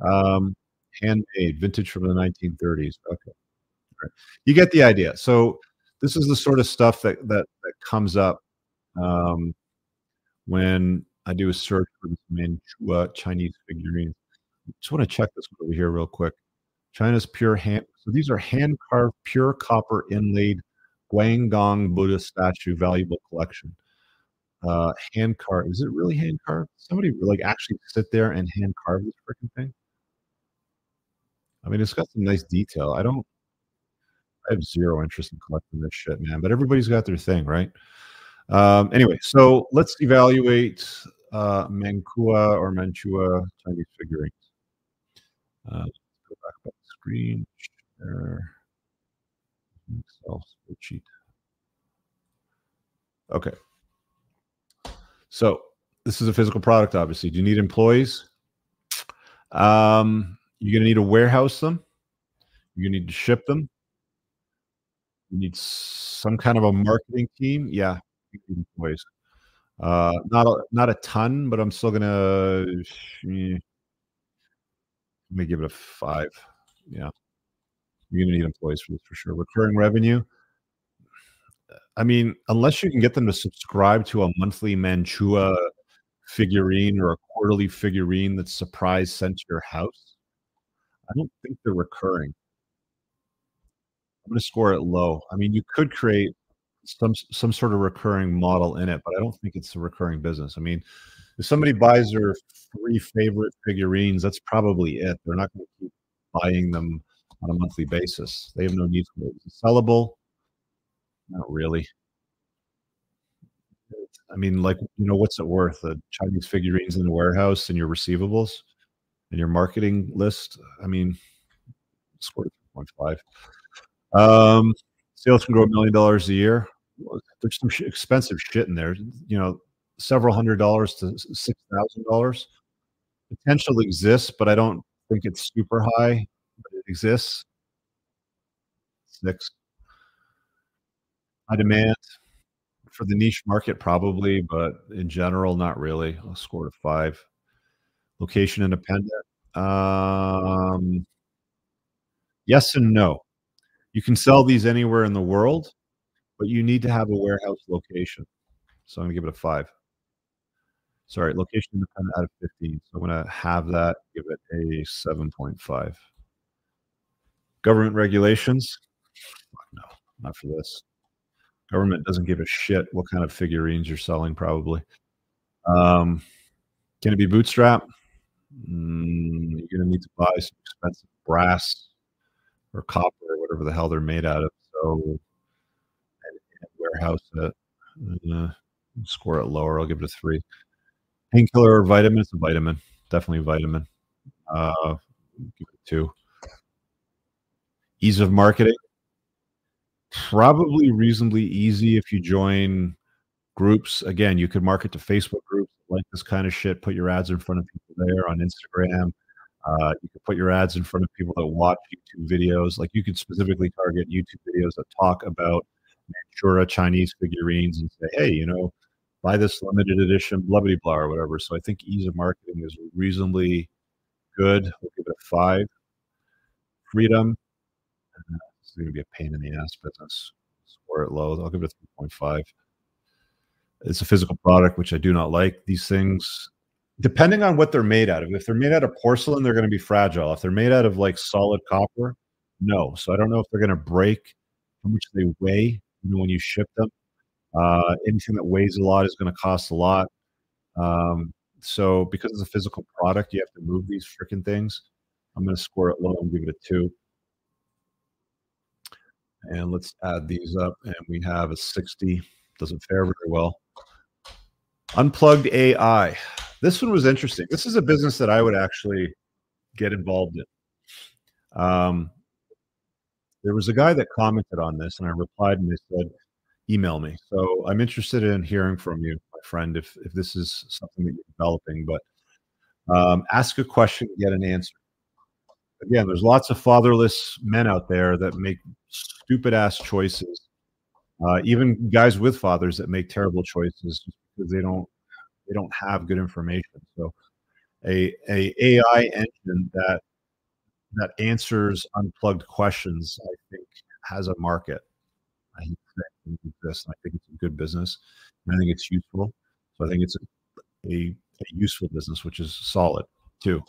Um, handmade, vintage from the 1930s. Okay. Right. You get the idea. So this is the sort of stuff that that, that comes up um, when I do a search for this Manchua Chinese figurines. Just want to check this one over here real quick. China's pure hand. So these are hand carved, pure copper inlaid Guangdong Buddha statue, valuable collection. Uh, hand carved. Is it really hand carved? Somebody like actually sit there and hand carve this freaking thing? I mean, it's got some nice detail. I don't. I have zero interest in collecting this shit, man. But everybody's got their thing, right? Um, anyway, so let's evaluate uh, Mancua or Mantua Chinese figurines. Uh, go back up the screen, share Excel spreadsheet. Okay. So this is a physical product, obviously. Do you need employees? Um, you're going to need to warehouse them. To need to ship them. You need some kind of a marketing team. Yeah, employees. Uh, not a, not a ton, but I'm still gonna let me give it a five. Yeah, you're gonna need employees for this for sure. Recurring revenue. I mean, unless you can get them to subscribe to a monthly Mantua figurine or a quarterly figurine that's surprise sent to your house, I don't think they're recurring. I'm going to score it low. I mean, you could create some some sort of recurring model in it, but I don't think it's a recurring business. I mean, if somebody buys their three favorite figurines, that's probably it. They're not going to keep buying them on a monthly basis. They have no need for it. Sellable? Not really. I mean, like, you know, what's it worth? The Chinese figurines in the warehouse and your receivables and your marketing list. I mean, scored 3.5. Um, sales can grow a million dollars a year. There's some expensive shit in there. You know, several hundred dollars to six thousand dollars. Potential exists, but I don't think it's super high. But it exists. Six. High demand for the niche market, probably, but in general, not really. I'll score a five. Location independent. Um, yes and no. You can sell these anywhere in the world, but you need to have a warehouse location. So I'm gonna give it a five. Sorry, location independent out of 15. So I'm gonna have that, give it a 7.5. Government regulations. No, not for this. Government doesn't give a shit what kind of figurines you're selling, probably. Um, can it be bootstrap? Mm, you're to need to buy some expensive brass or copper or whatever the hell they're made out of. So, warehouse it. Uh, score it lower. I'll give it a three. Painkiller or vitamin? Vitamin. Definitely vitamin. Uh, give it two. Ease of marketing probably reasonably easy if you join groups. Again, you could market to Facebook groups like this kind of shit. Put your ads in front of people there on Instagram. Uh, you can put your ads in front of people that watch YouTube videos. Like you could specifically target YouTube videos that talk about Manchura Chinese figurines and say, hey, you know, buy this limited edition blah blah blah or whatever. So I think ease of marketing is reasonably good. We'll give it a five. Freedom. Uh, it's going to be a pain in the ass business. Score it low. I'll give it a 3.5. It's a physical product, which I do not like. These things, depending on what they're made out of, if they're made out of porcelain, they're going to be fragile. If they're made out of like solid copper, no. So I don't know if they're going to break, how much they weigh know, when you ship them. Uh, anything that weighs a lot is going to cost a lot. Um, so because it's a physical product, you have to move these freaking things. I'm going to score it low and give it a two. And let's add these up. And we have a 60. Doesn't fare very well. Unplugged AI. This one was interesting. This is a business that I would actually get involved in. Um, there was a guy that commented on this, and I replied and they said, email me. So I'm interested in hearing from you, my friend, if, if this is something that you're developing. But um, ask a question, get an answer again, there's lots of fatherless men out there that make stupid ass choices. Uh, even guys with fathers that make terrible choices because they don't they don't have good information. So a a AI engine that that answers unplugged questions, I think, has a market. I think exists. I think it's a good business. I think it's useful. So I think it's a, a, a useful business, which is solid too.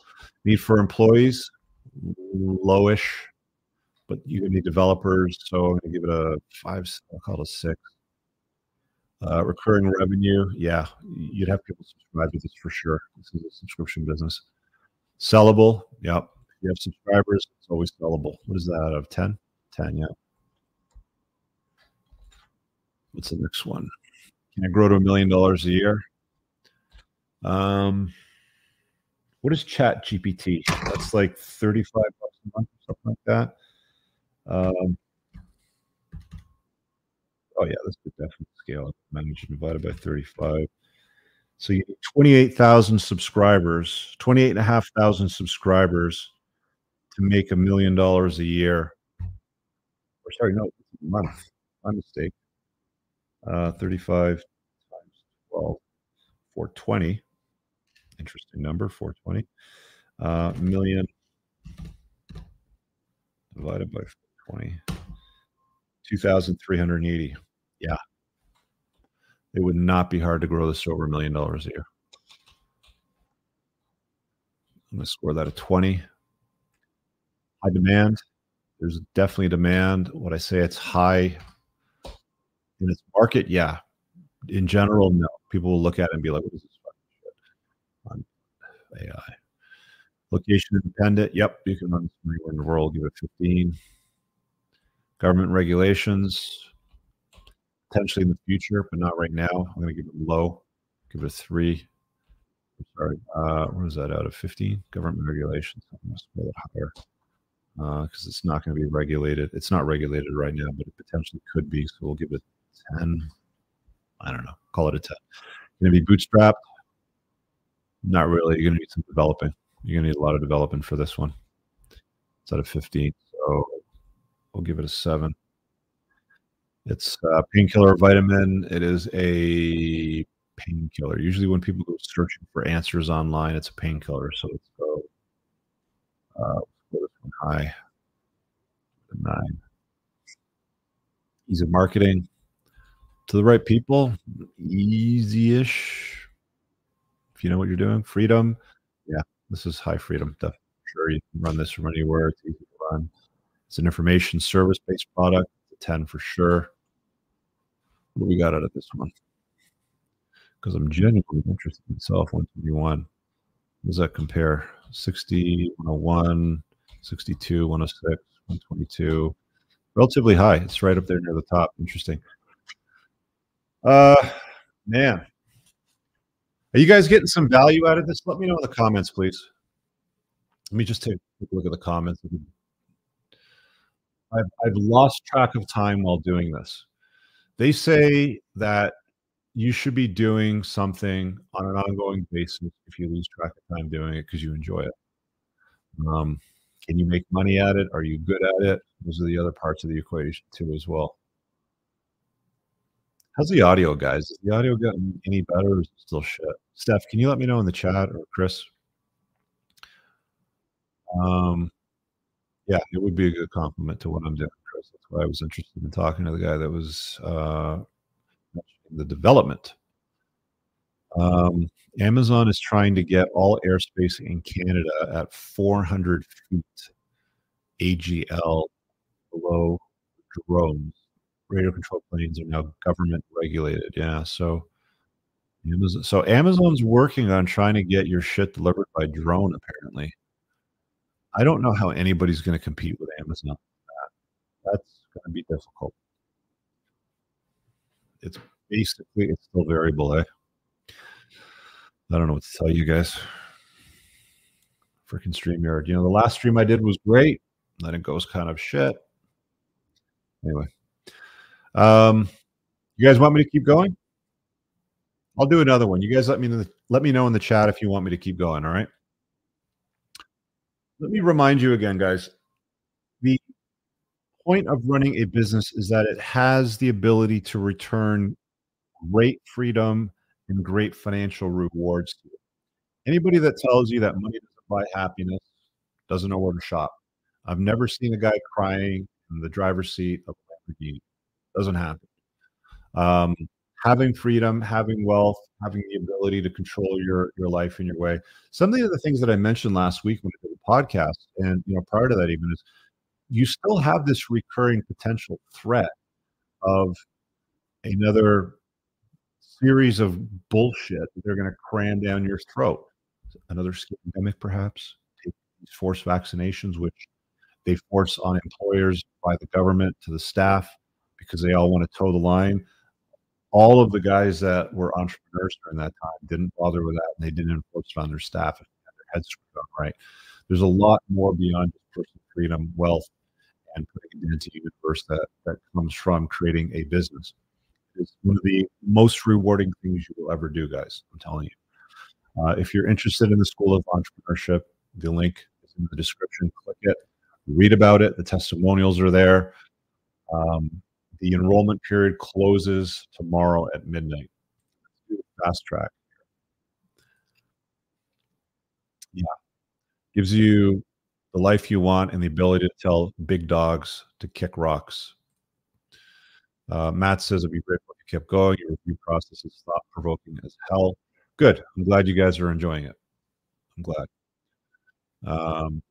Need for employees, lowish, but you need developers. So I'm gonna give it a five. I'll call it a six. Uh, recurring revenue, yeah, you'd have people subscribe to this for sure. This is a subscription business. Sellable, yep. You have subscribers, it's always sellable. What is that out of 10? 10, yeah. What's the next one? Can I grow to a million dollars a year? Um, what is Chat GPT? That's like 35 bucks a month or something like that. Um, oh yeah, this could definitely scale. Managed divided by 35. So you need 28,000 subscribers, 28,500 subscribers to make a million dollars a year. Or sorry, no, it's a month. My mistake. Uh, 35 times 12, 420 interesting number 420 uh, million divided by 20 2380 Yeah. It would not be hard to grow this over a million dollars a year. I'm going to score that a 20. High demand. There's definitely demand. What I say it's high in its market, yeah. In general, no. People will look at it and be like, what is this fucking shit? On AI. Location independent. Yep, you can run anywhere in the world. Give it 15. Government regulations. Potentially in the future, but not right now. I'm going to give it low. Give it a three. Sorry. Uh, what is that out of 15? Government regulations. I'm going to spell it higher because uh, it's not going to be regulated. It's not regulated right now, but it potentially could be. So we'll give it 10. I don't know. Call it a 10. Going to be bootstrapped? Not really. You're going to need some developing. You're going to need a lot of development for this one. It's out of 15. So we'll give it a 7. It's a painkiller vitamin. It is a painkiller. Usually, when people go searching for answers online, it's a painkiller. So let's go. Uh, high. Nine. Ease of marketing to the right people. Easy-ish. If you know what you're doing. Freedom. Yeah, this is high freedom. Definitely. Sure, you can run this from anywhere. It's easy to run. It's an information service-based product. 10 for sure. What do we got out of this one? Because I'm genuinely interested in myself. 121. does that compare? 60, 101, 62, 106, 122. Relatively high. It's right up there near the top. Interesting. Uh, man. Are you guys getting some value out of this? Let me know in the comments, please. Let me just take a look at the comments. I've, I've lost track of time while doing this. They say that you should be doing something on an ongoing basis if you lose track of time doing it because you enjoy it. Um, can you make money at it? Are you good at it? Those are the other parts of the equation too, as well. How's the audio, guys? Is the audio getting any better or is it still shit? Steph, can you let me know in the chat or Chris? Um, yeah, it would be a good compliment to what I'm doing, Chris. That's why I was interested in talking to the guy that was uh, the development. Um, Amazon is trying to get all airspace in Canada at 400 feet AGL below drones. Radio control planes are now government regulated. Yeah. So, Amazon, so Amazon's working on trying to get your shit delivered by drone, apparently. I don't know how anybody's going to compete with Amazon. That's going to be difficult. It's basically it's still variable, eh? I don't know what to tell you guys. Freaking StreamYard. You know, the last stream I did was great. Then it goes kind of shit. Anyway. Um you guys want me to keep going? I'll do another one. You guys let me know, let me know in the chat if you want me to keep going, all right? Let me remind you again, guys. The point of running a business is that it has the ability to return great freedom and great financial rewards. Anybody that tells you that money doesn't buy happiness doesn't know where to shop. I've never seen a guy crying in the driver's seat of a Lamborghini. Doesn't happen. Um, having freedom, having wealth, having the ability to control your your life in your way. Some of the things that I mentioned last week when I did the podcast, and you know, prior to that even is you still have this recurring potential threat of another series of bullshit that they're going to cram down your throat. Another pandemic, perhaps. These forced vaccinations, which they force on employers by the government to the staff because they all want to toe the line all of the guys that were entrepreneurs during that time didn't bother with that and they didn't enforce it on their staff and their heads screwed on right. There's a lot more beyond just personal freedom, wealth, and putting it into universe that that comes from creating a business. It's one of the most rewarding things you will ever do, guys. I'm telling you. Uh, if you're interested in the School of Entrepreneurship, the link is in the description. Click it, read about it. The testimonials are there. Um, the enrollment period closes tomorrow at midnight. Fast track. Yeah. Gives you the life you want and the ability to tell big dogs to kick rocks. Uh, Matt says, I'd be grateful if you kept going. Your review process is thought provoking as hell. Good. I'm glad you guys are enjoying it. I'm glad. Um,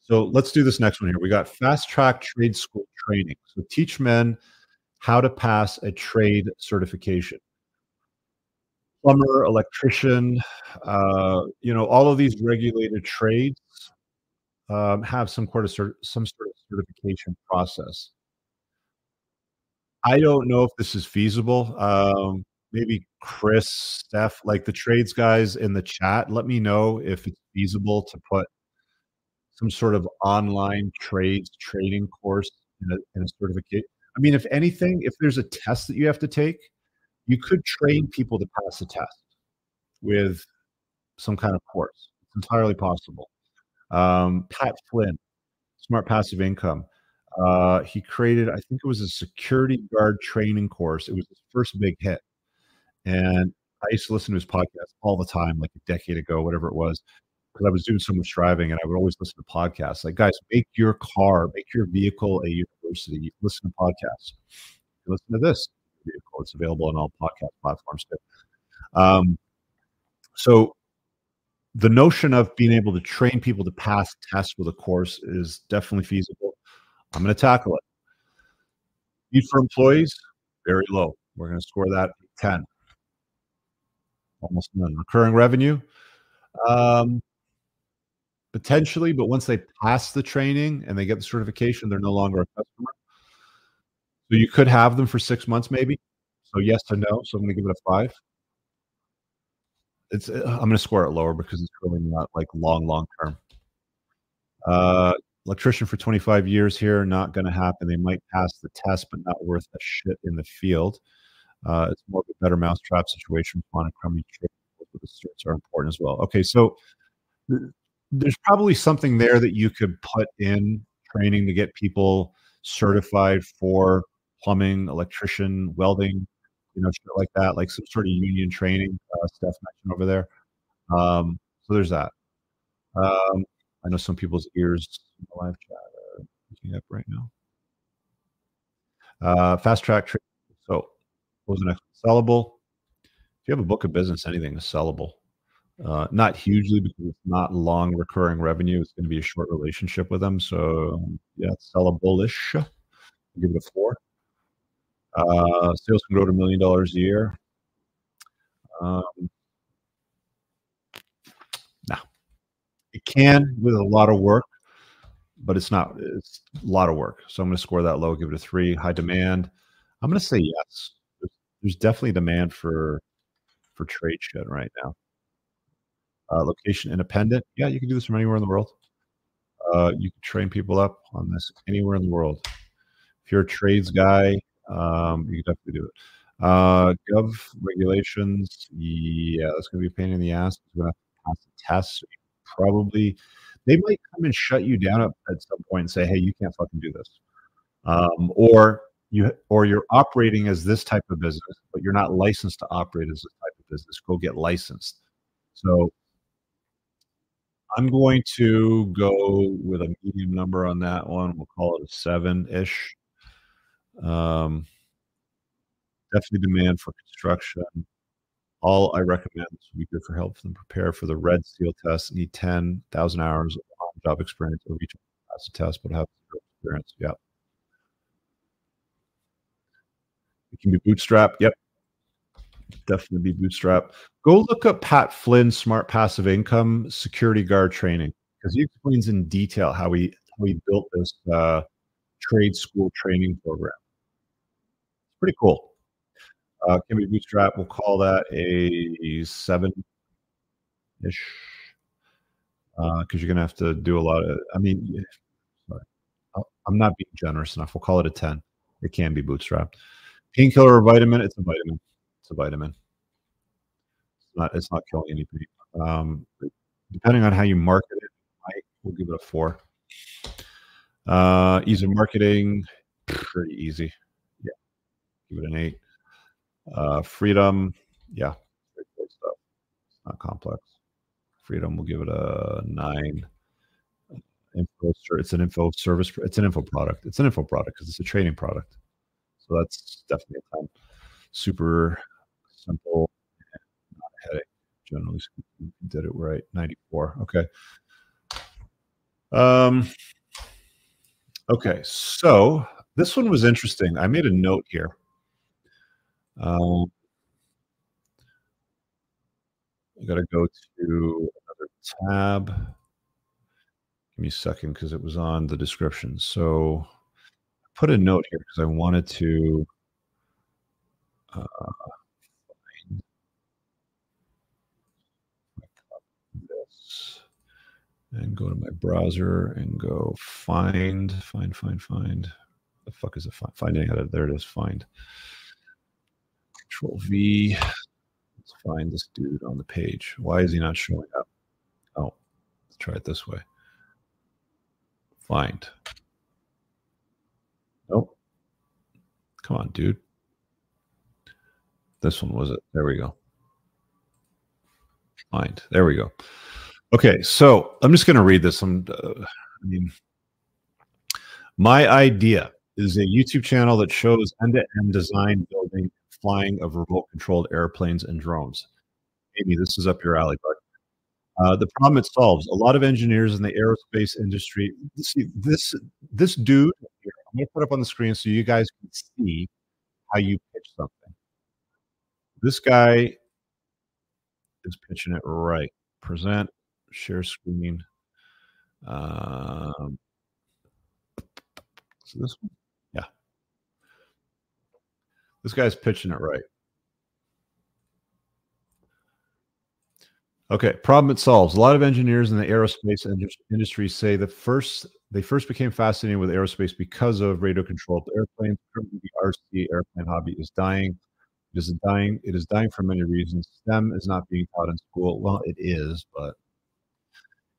so let's do this next one here. We got fast track trade school training. So teach men how to pass a trade certification. Plumber, electrician, uh, you know, all of these regulated trades um, have some sort of some sort of certification process. I don't know if this is feasible. Um, maybe Chris, Steph, like the trades guys in the chat, let me know if it's feasible to put some sort of online trades trading course in a, in a certificate. I mean, if anything, if there's a test that you have to take, you could train people to pass the test with some kind of course. It's entirely possible. Um, Pat Flynn, Smart Passive Income. Uh, he created, I think it was a security guard training course. It was his first big hit. And I used to listen to his podcast all the time, like a decade ago, whatever it was, because I was doing so much driving and I would always listen to podcasts. Like, guys, make your car, make your vehicle a university. Listen to podcasts. Listen to this vehicle. It's available on all podcast platforms too. Um, so the notion of being able to train people to pass tests with a course is definitely feasible. I'm going to tackle it. Need for employees, very low. We're going to score that 10. Almost none. Recurring revenue, um, potentially, but once they pass the training and they get the certification, they're no longer a customer. So you could have them for six months, maybe. So yes to no. So I'm going to give it a five. It's I'm going to score it lower because it's really not like long, long term. Uh, electrician for 25 years here, not going to happen. They might pass the test, but not worth a shit in the field. Uh, it's more of a better mousetrap situation. Quantum crummy the certs are important as well. Okay, so there's probably something there that you could put in training to get people certified for plumbing, electrician, welding, you know, shit like that, like some sort of union training uh, stuff mentioned over there. Um, so there's that. Um, I know some people's ears in the live chat are picking up right now. Uh, fast track. Tra- so, what was the next one? Sellable. If you have a book of business, anything is sellable. Uh, not hugely because it's not long recurring revenue. It's going to be a short relationship with them. So, yeah, sellable-ish. give it a four. Uh, sales can grow to a million dollars a year. Um, it can with a lot of work, but it's not. It's a lot of work. So I'm going to score that low. Give it a three. High demand. I'm going to say yes. There's, definitely demand for for trade shit right now. Uh, location independent. Yeah, you can do this from anywhere in the world. Uh, you can train people up on this anywhere in the world. If you're a trades guy, um, you can definitely do it. Uh, gov regulations, yeah, that's going to be a pain in the ass. You're going to have to test. Probably, they might come and shut you down at, some point and say, "Hey, you can't fucking do this," um, or you or you're operating as this type of business, but you're not licensed to operate as this type of business. Go get licensed. So I'm going to go with a medium number on that one. We'll call it a seven ish. Um, definitely demand for construction. All I recommend this would be good for help them prepare for the red seal test. Need 10,000 hours of job experience each pass the test, but have experience. Yeah. It can be bootstrap. Yep. Definitely be bootstrap. Go look up Pat Flynn's smart passive income security guard training because he explains in detail how he how he built this uh, trade school training program pretty cool. Uh, can be bootstrap. We'll call that a seven ish because uh, you're going to have to do a lot of. I mean, sorry, I'm not being generous enough. We'll call it a 10. It can be bootstrapped. Painkiller or vitamin? It's a vitamin. It's a vitamin. It's not. It's not killing anybody. Um, depending on how you market it, I will give it a four. Uh, ease of marketing, pretty easy Yeah, give it an eight. Uh, freedom, yeah. It's not complex. Freedom, we'll give it a nine. Info, it's an info service. It's an info product. It's an info product because it's a trading product. So that's definitely a 10. Super simple, and not a headache. Generally speaking, did it right. 94. Okay. Um, okay. So this one was interesting. I made a note here. Um, I got to go to another tab. Give me a second because it was on the description. So I put a note here because I wanted to uh, find and go to my browser and go find, find, find, find. The fuck is it? Finding out. There it is. Find. Control V. Let's find this dude on the page. Why is he not showing up? Oh, let's try it this way. Find. Nope. Come on, dude. This one was it. There we go. Find. There we go. Okay, so I'm just going to read this. I'm, uh, I mean, my idea is a YouTube channel that shows end-to-end design, building, flying of remote-controlled airplanes and drones. Amy, this is up your alley, bud. Uh, the problem it solves. A lot of engineers in the aerospace industry. See this this dude. Here, I'm going to put up on the screen so you guys can see how you pitch something. This guy is pitching it right. Present, share screen. Um, so this one. This guy's pitching it right. Okay, problem it solves. A lot of engineers in the aerospace industry say that first they first became fascinated with aerospace because of radio controlled airplanes. Currently, the RC airplane hobby is dying. It is dying. It is dying for many reasons. STEM is not being taught in school. Well, it is, but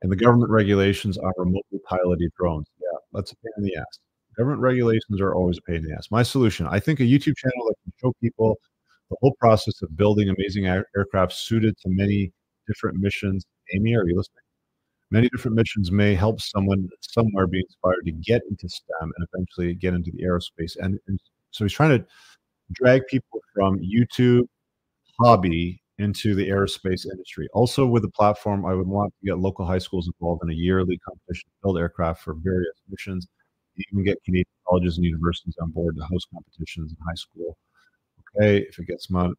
and the government regulations on remotely piloted drones. Yeah, that's a pain in the ass. Government regulations are always a pain in the ass. My solution: I think a YouTube channel that can show people the whole process of building amazing air- aircraft suited to many different missions. Amy, are you listening? Many different missions may help someone somewhere be inspired to get into STEM and eventually get into the aerospace. And, and so he's trying to drag people from YouTube hobby into the aerospace industry. Also, with the platform, I would want to get local high schools involved in a yearly competition to build aircraft for various missions. Can get Canadian colleges and universities on board to host competitions in high school. Okay, if it gets mounted,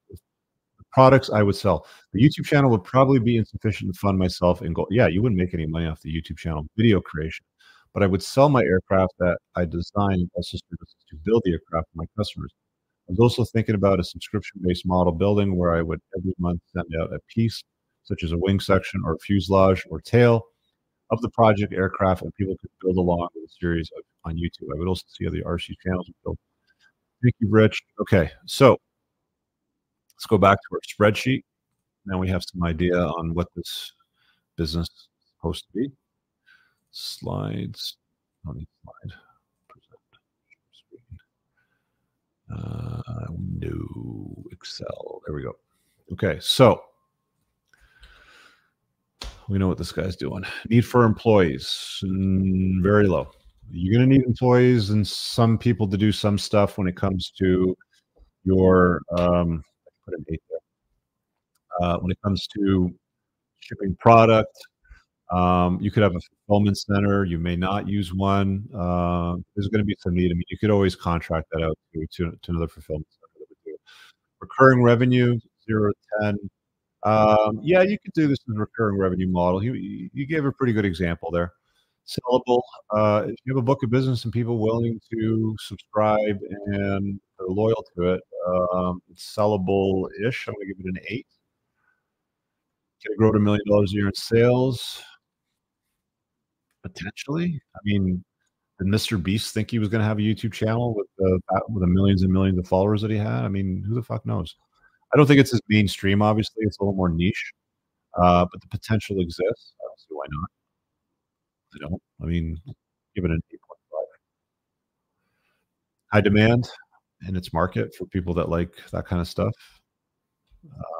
products I would sell. The YouTube channel would probably be insufficient to fund myself and go, yeah, you wouldn't make any money off the YouTube channel video creation, but I would sell my aircraft that I design and also to build the aircraft for my customers. I was also thinking about a subscription based model building where I would every month send out a piece, such as a wing section or fuselage or tail of the project aircraft, and people could build along with series of, on YouTube. I would also see other RC channels build. Thank you, Rich. Okay, so Let's go back to our spreadsheet. Now we have some idea on what this business is supposed to be. Slides. Need slide. Uh, Excel. There we go. Okay, so we know what this guy's doing. Need for employees, mm, very low. You're going to need employees and some people to do some stuff when it comes to your um, put an eight there. Uh, when it comes to shipping product, um, you could have a fulfillment center. You may not use one. Uh, there's going to be some need. I mean, you could always contract that out to, to, to another fulfillment center. Recurring revenue, zero to 10. Um, yeah, you could do this in a recurring revenue model. You, you gave a pretty good example there. Sellable. Uh, if you have a book of business and people willing to subscribe and are loyal to it, um, it's sellable ish. I'm going to give it an eight. Can it grow to a million dollars a year in sales? Potentially. I mean, did Mr. Beast think he was going to have a YouTube channel with the with the millions and millions of followers that he had? I mean, who the fuck knows? I don't think it's as mainstream. Obviously, it's a little more niche, uh, but the potential exists. I don't see why not. I don't. I mean, give it an eight point five. High demand in its market for people that like that kind of stuff.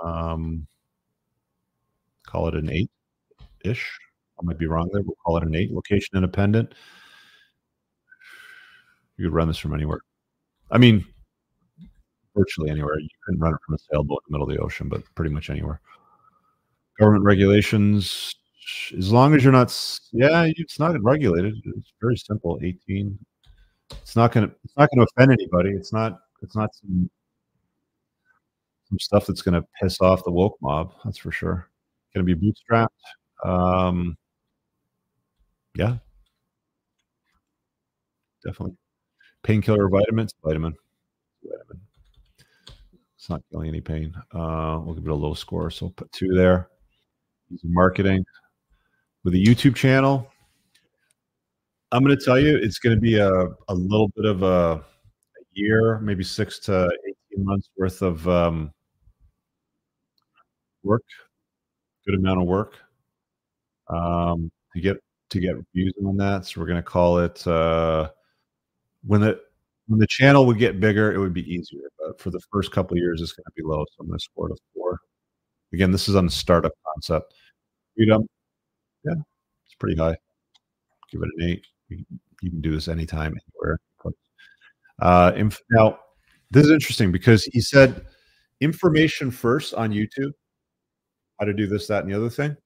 Um, call it an eight ish. I might be wrong there. We'll call it an eight. Location independent. You could run this from anywhere. I mean, virtually anywhere. You couldn't run it from a sailboat in the middle of the ocean, but pretty much anywhere. Government regulations, as long as you're not, yeah, it's not regulated. It's very simple. 18. It's not gonna. It's not gonna offend anybody. It's not. It's not some some stuff that's gonna piss off the woke mob. That's for sure. Gonna be bootstrapped. Um, yeah, definitely. Painkiller vitamins, vitamin, vitamin. It's not feeling any pain. Uh, we'll give it a low score. So put two there. Marketing with a YouTube channel. I'm going to tell you, it's going to be a, a little bit of a, a year, maybe six to 18 months worth of um, work, good amount of work um, to get to get views on that. So we're going to call it uh, when the when the channel would get bigger, it would be easier. But for the first couple years, it's going to be low. So I'm going to score it a four. Again, this is on the startup concept. Freedom, yeah, it's pretty high. Give it an eight. You, can do this anytime, anywhere. Uh, inf- now, this is interesting because he said information first on YouTube, how to do this, that, and the other thing,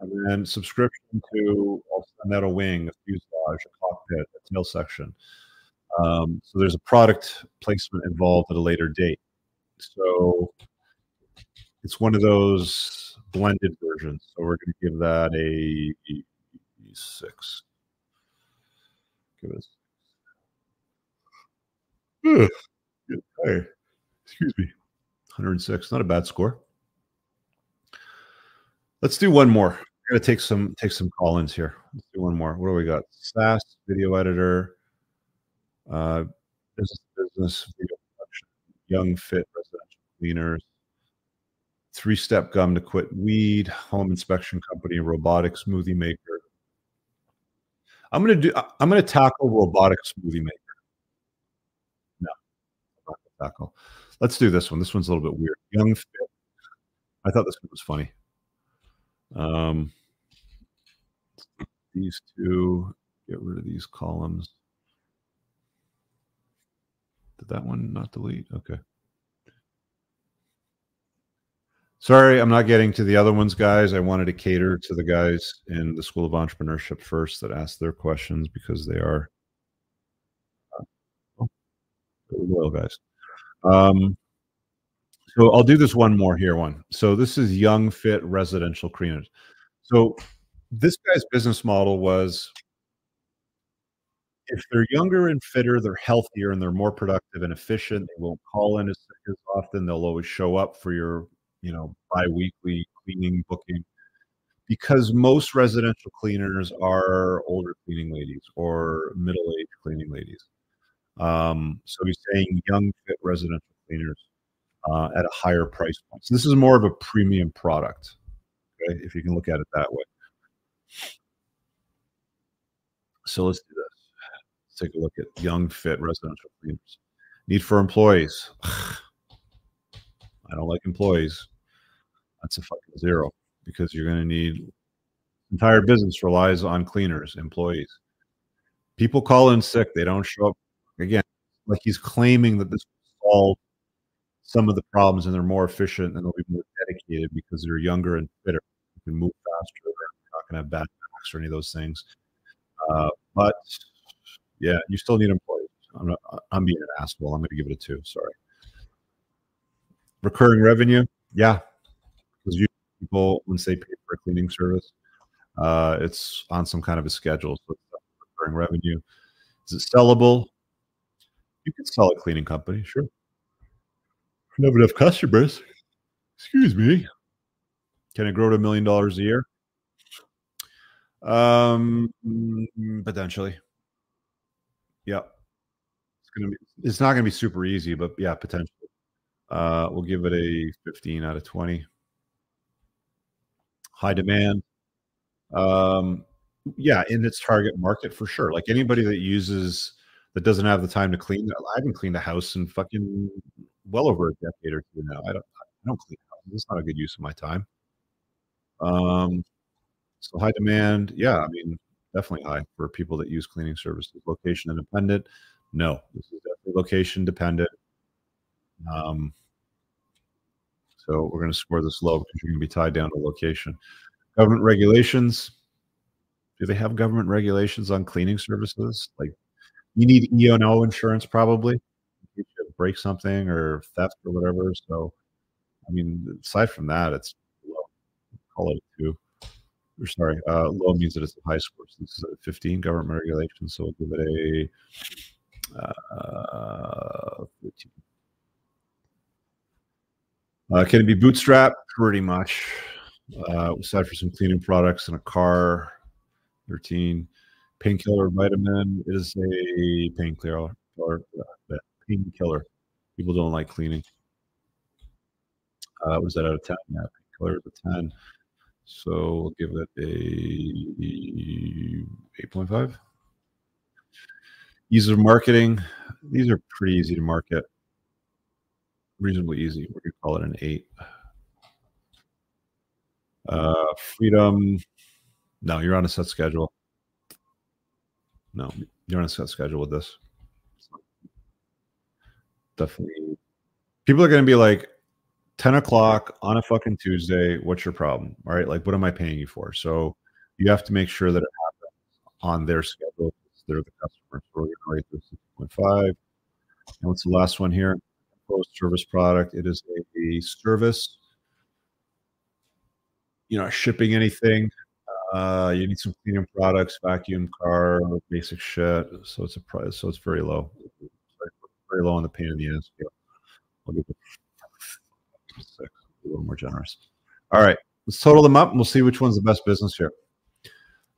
and then subscription to I'll send out a wing, a fuselage, a cockpit, a tail section. Um, so there's a product placement involved at a later date. So it's one of those blended versions. So we're going to give that a six. Give us. Hey, excuse me. 106. Not a bad score. Let's do one more. We're gonna take some take some call-ins here. Let's do one more. What do we got? SaaS video editor, uh, business business video production, young fit residential cleaners, three-step gum to quit weed, home inspection company, robotic smoothie maker. I'm gonna do. I'm gonna tackle robotic smoothie maker. No, I'm not gonna tackle. Let's do this one. This one's a little bit weird. Young fit. I thought this one was funny. Um, these two. Get rid of these columns. Did that one not delete? Okay. Sorry, I'm not getting to the other ones, guys. I wanted to cater to the guys in the School of Entrepreneurship first that asked their questions because they are uh, loyal guys. Um, so I'll do this one more here. One. So this is Young Fit Residential Cleaners. So this guy's business model was if they're younger and fitter, they're healthier and they're more productive and efficient. They won't call in as as often. They'll always show up for your you know, bi-weekly cleaning booking because most residential cleaners are older cleaning ladies or middle-aged cleaning ladies. Um, so he's saying young fit residential cleaners uh, at a higher price point. So this is more of a premium product, okay, if you can look at it that way. So let's do this. Take a look at young fit residential cleaners. Need for employees. <sighs> I don't like employees. That's a fucking zero because you're going to need entire business relies on cleaners, employees. People call in sick, they don't show up. Again, like he's claiming that this will solve some of the problems and they're more efficient and they'll be more dedicated because they're younger and fitter. You can move faster. They're not going to have bad backs or any of those things. Uh, but yeah, you still need employees. I'm, not, I'm being an asshole. I'm going to give it a two. Sorry recurring revenue, yeah, because you people once they pay for a cleaning service, uh, it's on some kind of a schedule. So recurring revenue. Is it sellable? You can sell a cleaning company, sure. Have enough customers, excuse me. Can it grow to a million dollars a year? Um, potentially. Yeah. It's gonna be. It's not gonna be super easy, but yeah, potentially. Uh, we'll give it a 15 out of 20. High demand. Um, yeah, in its target market for sure. Like anybody that uses that doesn't have the time to clean. I haven't cleaned a house in fucking well over a decade or two now. I don't. I don't clean houses. It's not a good use of my time. Um, so high demand. Yeah, I mean definitely high for people that use cleaning services. Location independent. No, this is definitely location dependent. Um, so we're going to score this low because you're going to be tied down to location. Government regulations. Do they have government regulations on cleaning services? Like you need E and O insurance probably. You break something or theft or whatever. So, I mean, aside from that, it's low. Call it two. Or sorry, uh, low means that it's a high score. So this is a 15 government regulation. So we'll give it a uh, 13. Uh, can it be bootstrapped? Pretty much. Uh, aside for some cleaning products and a car. 13. Painkiller vitamin is a painkiller uh, painkiller. People don't like cleaning. Uh, was that out of 10? Yeah, painkiller is a 10. So we'll give it a 8.5. Ease of marketing. These are pretty easy to market. Reasonably easy. We're going to call it an 8. Uh, freedom. No, you're on a set schedule. No, you're on a set schedule with this. Definitely. People are going to be like, 10 o'clock on a fucking Tuesday. What's your problem? All right. Like, what am I paying you for? So you have to make sure that it happens on their schedule. They're the customer. So we're going to rate this 6.5. And what's the last one here? Post service product. It is a, a service. You know, shipping anything. Uh, you need some cleaning products, vacuum, car, basic shit. So it's a price. So it's very low. very low on the pain in the ass scale. Six, a little more generous. All right, let's total them up and we'll see which one's the best business here.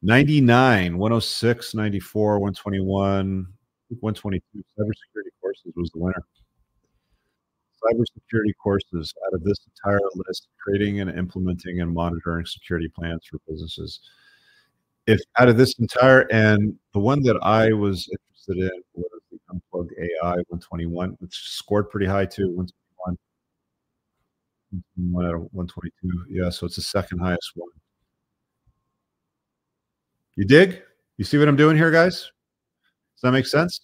99, 106, 94, 121, 122. Cybersecurity courses was the winner. Cybersecurity courses out of this entire list, creating and implementing and monitoring security plans for businesses. If out of this entire, and the one that I was interested in was the Unplugged AI 121, which scored pretty high too, one out of 122. Yeah, so it's the second highest one. You dig? You see what I'm doing here, guys? Does that make sense?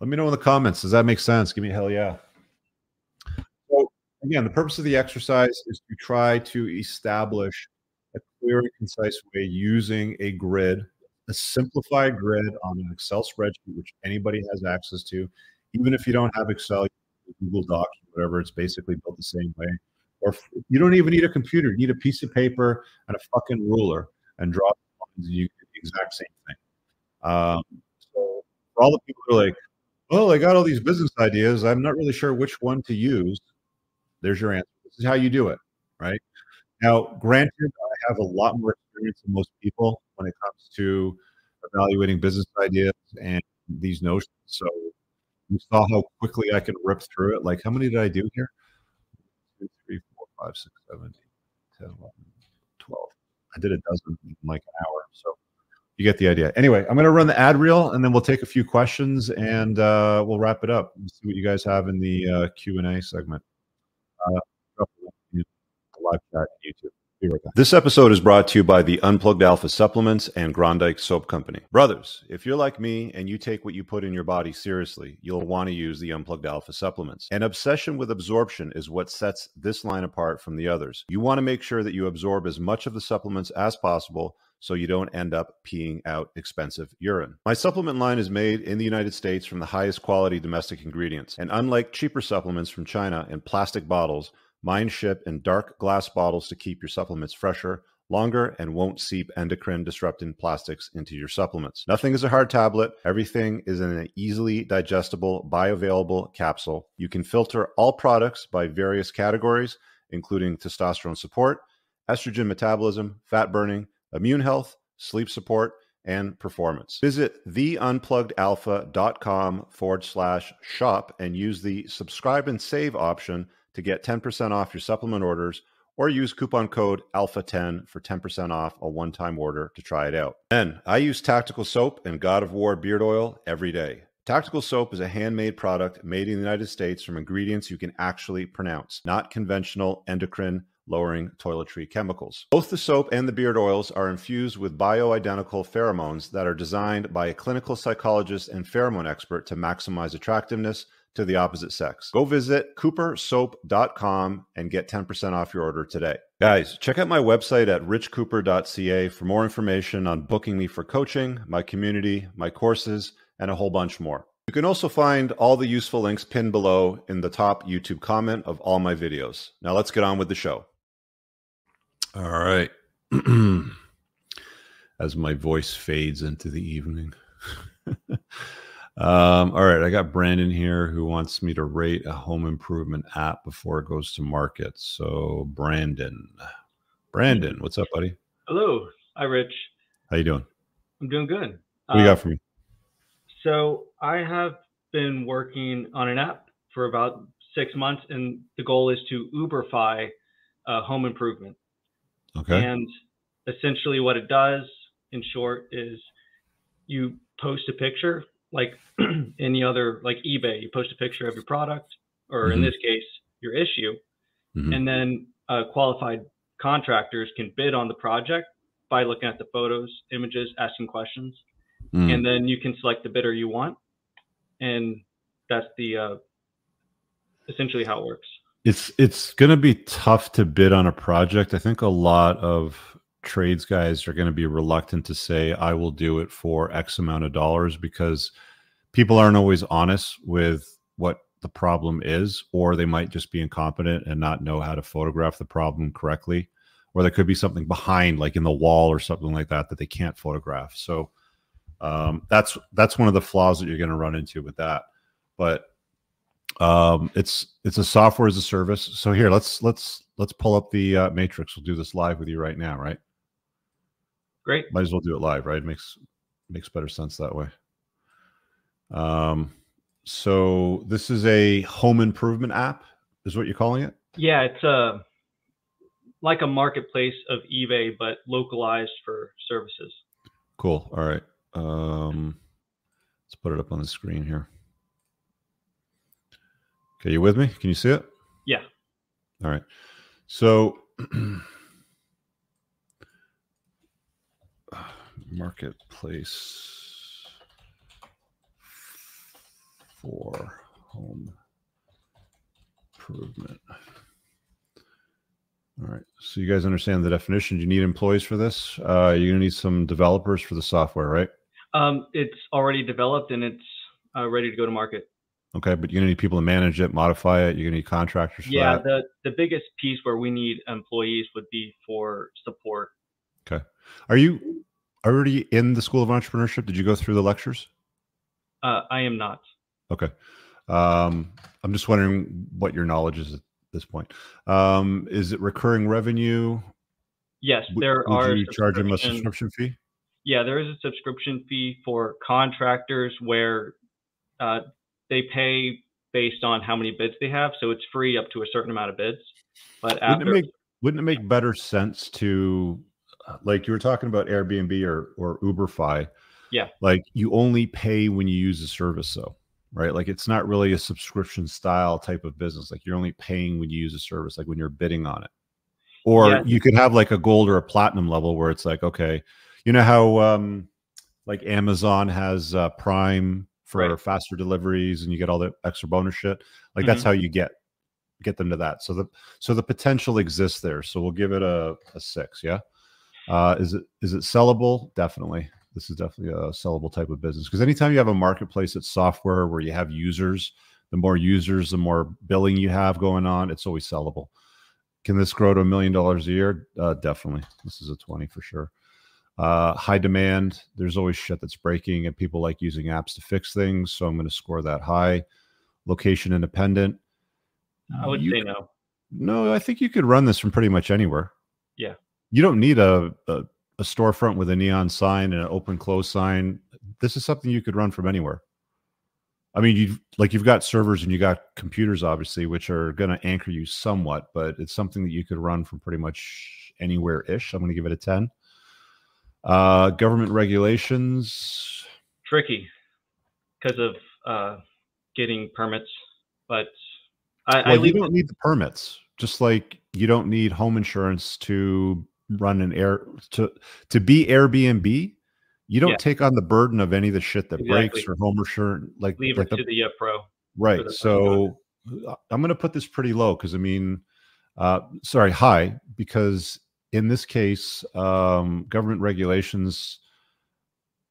Let me know in the comments. Does that make sense? Give me a hell yeah. So, again, the purpose of the exercise is to try to establish a clear and concise way using a grid, a simplified grid on an Excel spreadsheet, which anybody has access to. Even if you don't have Excel, Google Docs, whatever. It's basically built the same way. Or you don't even need a computer. You need a piece of paper and a fucking ruler and draw lines, and you get the exact same thing. Um, so for all the people who are like, well, I got all these business ideas. I'm not really sure which one to use. There's your answer. This is how you do it, right? Now, granted, I have a lot more experience than most people when it comes to evaluating business ideas and these notions. So you saw how quickly I can rip through it. Like, how many did I do here? Two, three, four, five, six, seven, eight, 10, 11, 12. I did a dozen in like an hour. So you get the idea. Anyway, I'm going to run the ad reel and then we'll take a few questions and uh, we'll wrap it up. see what you guys have in the uh, Q&A segment. Uh, live chat YouTube. This episode is brought to you by the Unplugged Alpha Supplements and Grondike Soap Company. Brothers, if you're like me and you take what you put in your body seriously, you'll want to use the Unplugged Alpha supplements. An obsession with absorption is what sets this line apart from the others. You want to make sure that you absorb as much of the supplements as possible so you don't end up peeing out expensive urine. My supplement line is made in the United States from the highest quality domestic ingredients. And unlike cheaper supplements from China in plastic bottles, Mine ship in dark glass bottles to keep your supplements fresher, longer, and won't seep endocrine disrupting plastics into your supplements. Nothing is a hard tablet. Everything is in an easily digestible, bioavailable capsule. You can filter all products by various categories, including testosterone support, estrogen metabolism, fat burning, immune health, sleep support, and performance. Visit theunpluggedalpha.com forward slash shop and use the subscribe and save option to get 10% off your supplement orders or use coupon code ALPHA10 for 10% off a one time order to try it out. Then I use Tactical Soap and God of War beard oil every day. Tactical Soap is a handmade product made in the United States from ingredients you can actually pronounce, not conventional endocrine lowering toiletry chemicals. Both the soap and the beard oils are infused with bioidentical pheromones that are designed by a clinical psychologist and pheromone expert to maximize attractiveness to the opposite sex. Go visit coopersoap.com and get 10% off your order today. Guys, check out my website at richcooper.ca for more information on booking me for coaching, my community, my courses, and a whole bunch more. You can also find all the useful links pinned below in the top YouTube comment of all my videos. Now let's get on with the show. All right. <clears throat> As my voice fades into the evening. <laughs> Um, all right, I got Brandon here who wants me to rate a home improvement app before it goes to market. So, Brandon, Brandon, what's up, buddy? Hello, hi, Rich. How you doing? I'm doing good. What do you got for me? So, I have been working on an app for about six months, and the goal is to Uberfy uh, home improvement. Okay. And essentially, what it does, in short, is you post a picture like <clears throat> any other like ebay you post a picture of your product or mm-hmm. in this case your issue mm-hmm. and then uh, qualified contractors can bid on the project by looking at the photos images asking questions mm. and then you can select the bidder you want and that's the uh, essentially how it works it's it's going to be tough to bid on a project i think a lot of trades guys are going to be reluctant to say I will do it for X amount of dollars because people aren't always honest with what the problem is, or they might just be incompetent and not know how to photograph the problem correctly, or there could be something behind, like in the wall or something like that, that they can't photograph. So um, that's that's one of the flaws that you're going to run into with that. But um, it's it's a software as a service. So here, let's let's let's pull up the uh, matrix. We'll do this live with you right now, right? Great. Might as well do it live, right? It makes makes better sense that way. Um, so this is a home improvement app, is what you're calling it? Yeah, it's a uh, like a marketplace of eBay, but localized for services. Cool. All right. Um, let's put it up on the screen here. Okay, you with me? Can you see it? Yeah. All right. So <clears throat> marketplace for home improvement. All right. So you guys understand the definition. Do you need employees for this? Uh, you're going to need some developers for the software, right? Um, it's already developed and it's uh, ready to go to market. Okay, but you're going to need people to manage it, modify it. You're going to need contractors. yeah, that. the the biggest piece where we need employees would be for support. Okay. Are you already in the School of Entrepreneurship? Did you go through the lectures? Uh, I am not. Okay. Um, I'm just wondering what your knowledge is at this point. Um, is it recurring revenue? Yes, there Would are. you charge them a subscription fee? Yeah, there is a subscription fee for contractors where uh, they pay based on how many bids they have, so it's free up to a certain amount of bids. But after, wouldn't it make, wouldn't it make better sense to like you were talking about Airbnb or or Uberfy. Yeah. Like you only pay when you use a service though, right? Like it's not really a subscription style type of business. Like you're only paying when you use a service, like when you're bidding on it. Or yeah. you could have like a gold or a platinum level where it's like, okay, you know how um like Amazon has uh, Prime for right. faster deliveries and you get all the extra bonus shit. Like mm-hmm. that's how you get get them to that. So the so the potential exists there. So we'll give it a, a six, yeah. Uh, is it is it sellable? Definitely. This is definitely a sellable type of business because anytime you have a marketplace that's software where you have users, the more users, the more billing you have going on, it's always sellable. Can this grow to a million dollars a year? Uh, definitely. This is a 20 for sure. Uh, high demand. There's always shit that's breaking, and people like using apps to fix things. So I'm going to score that high. Location independent. I would you, say no. No, I think you could run this from pretty much anywhere. Yeah you don't need a, a, a storefront with a neon sign and an open close sign. This is something you could run from anywhere. I mean, you like you've got servers and you got computers, obviously, which are going to anchor you somewhat, but it's something that you could run from pretty much anywhere ish. I'm going to give it a 10. Uh, government regulations tricky because of uh, getting permits, but I, well, I you don't need the permits. Just like you don't need home insurance to run an air to to be Airbnb, you don't yeah. take on the burden of any of the shit that exactly. breaks or home insurance. Like leave like it to the, the uh, pro. right. So uh, I'm going to put this pretty low because I mean, uh, sorry, high because in this case, um, government regulations,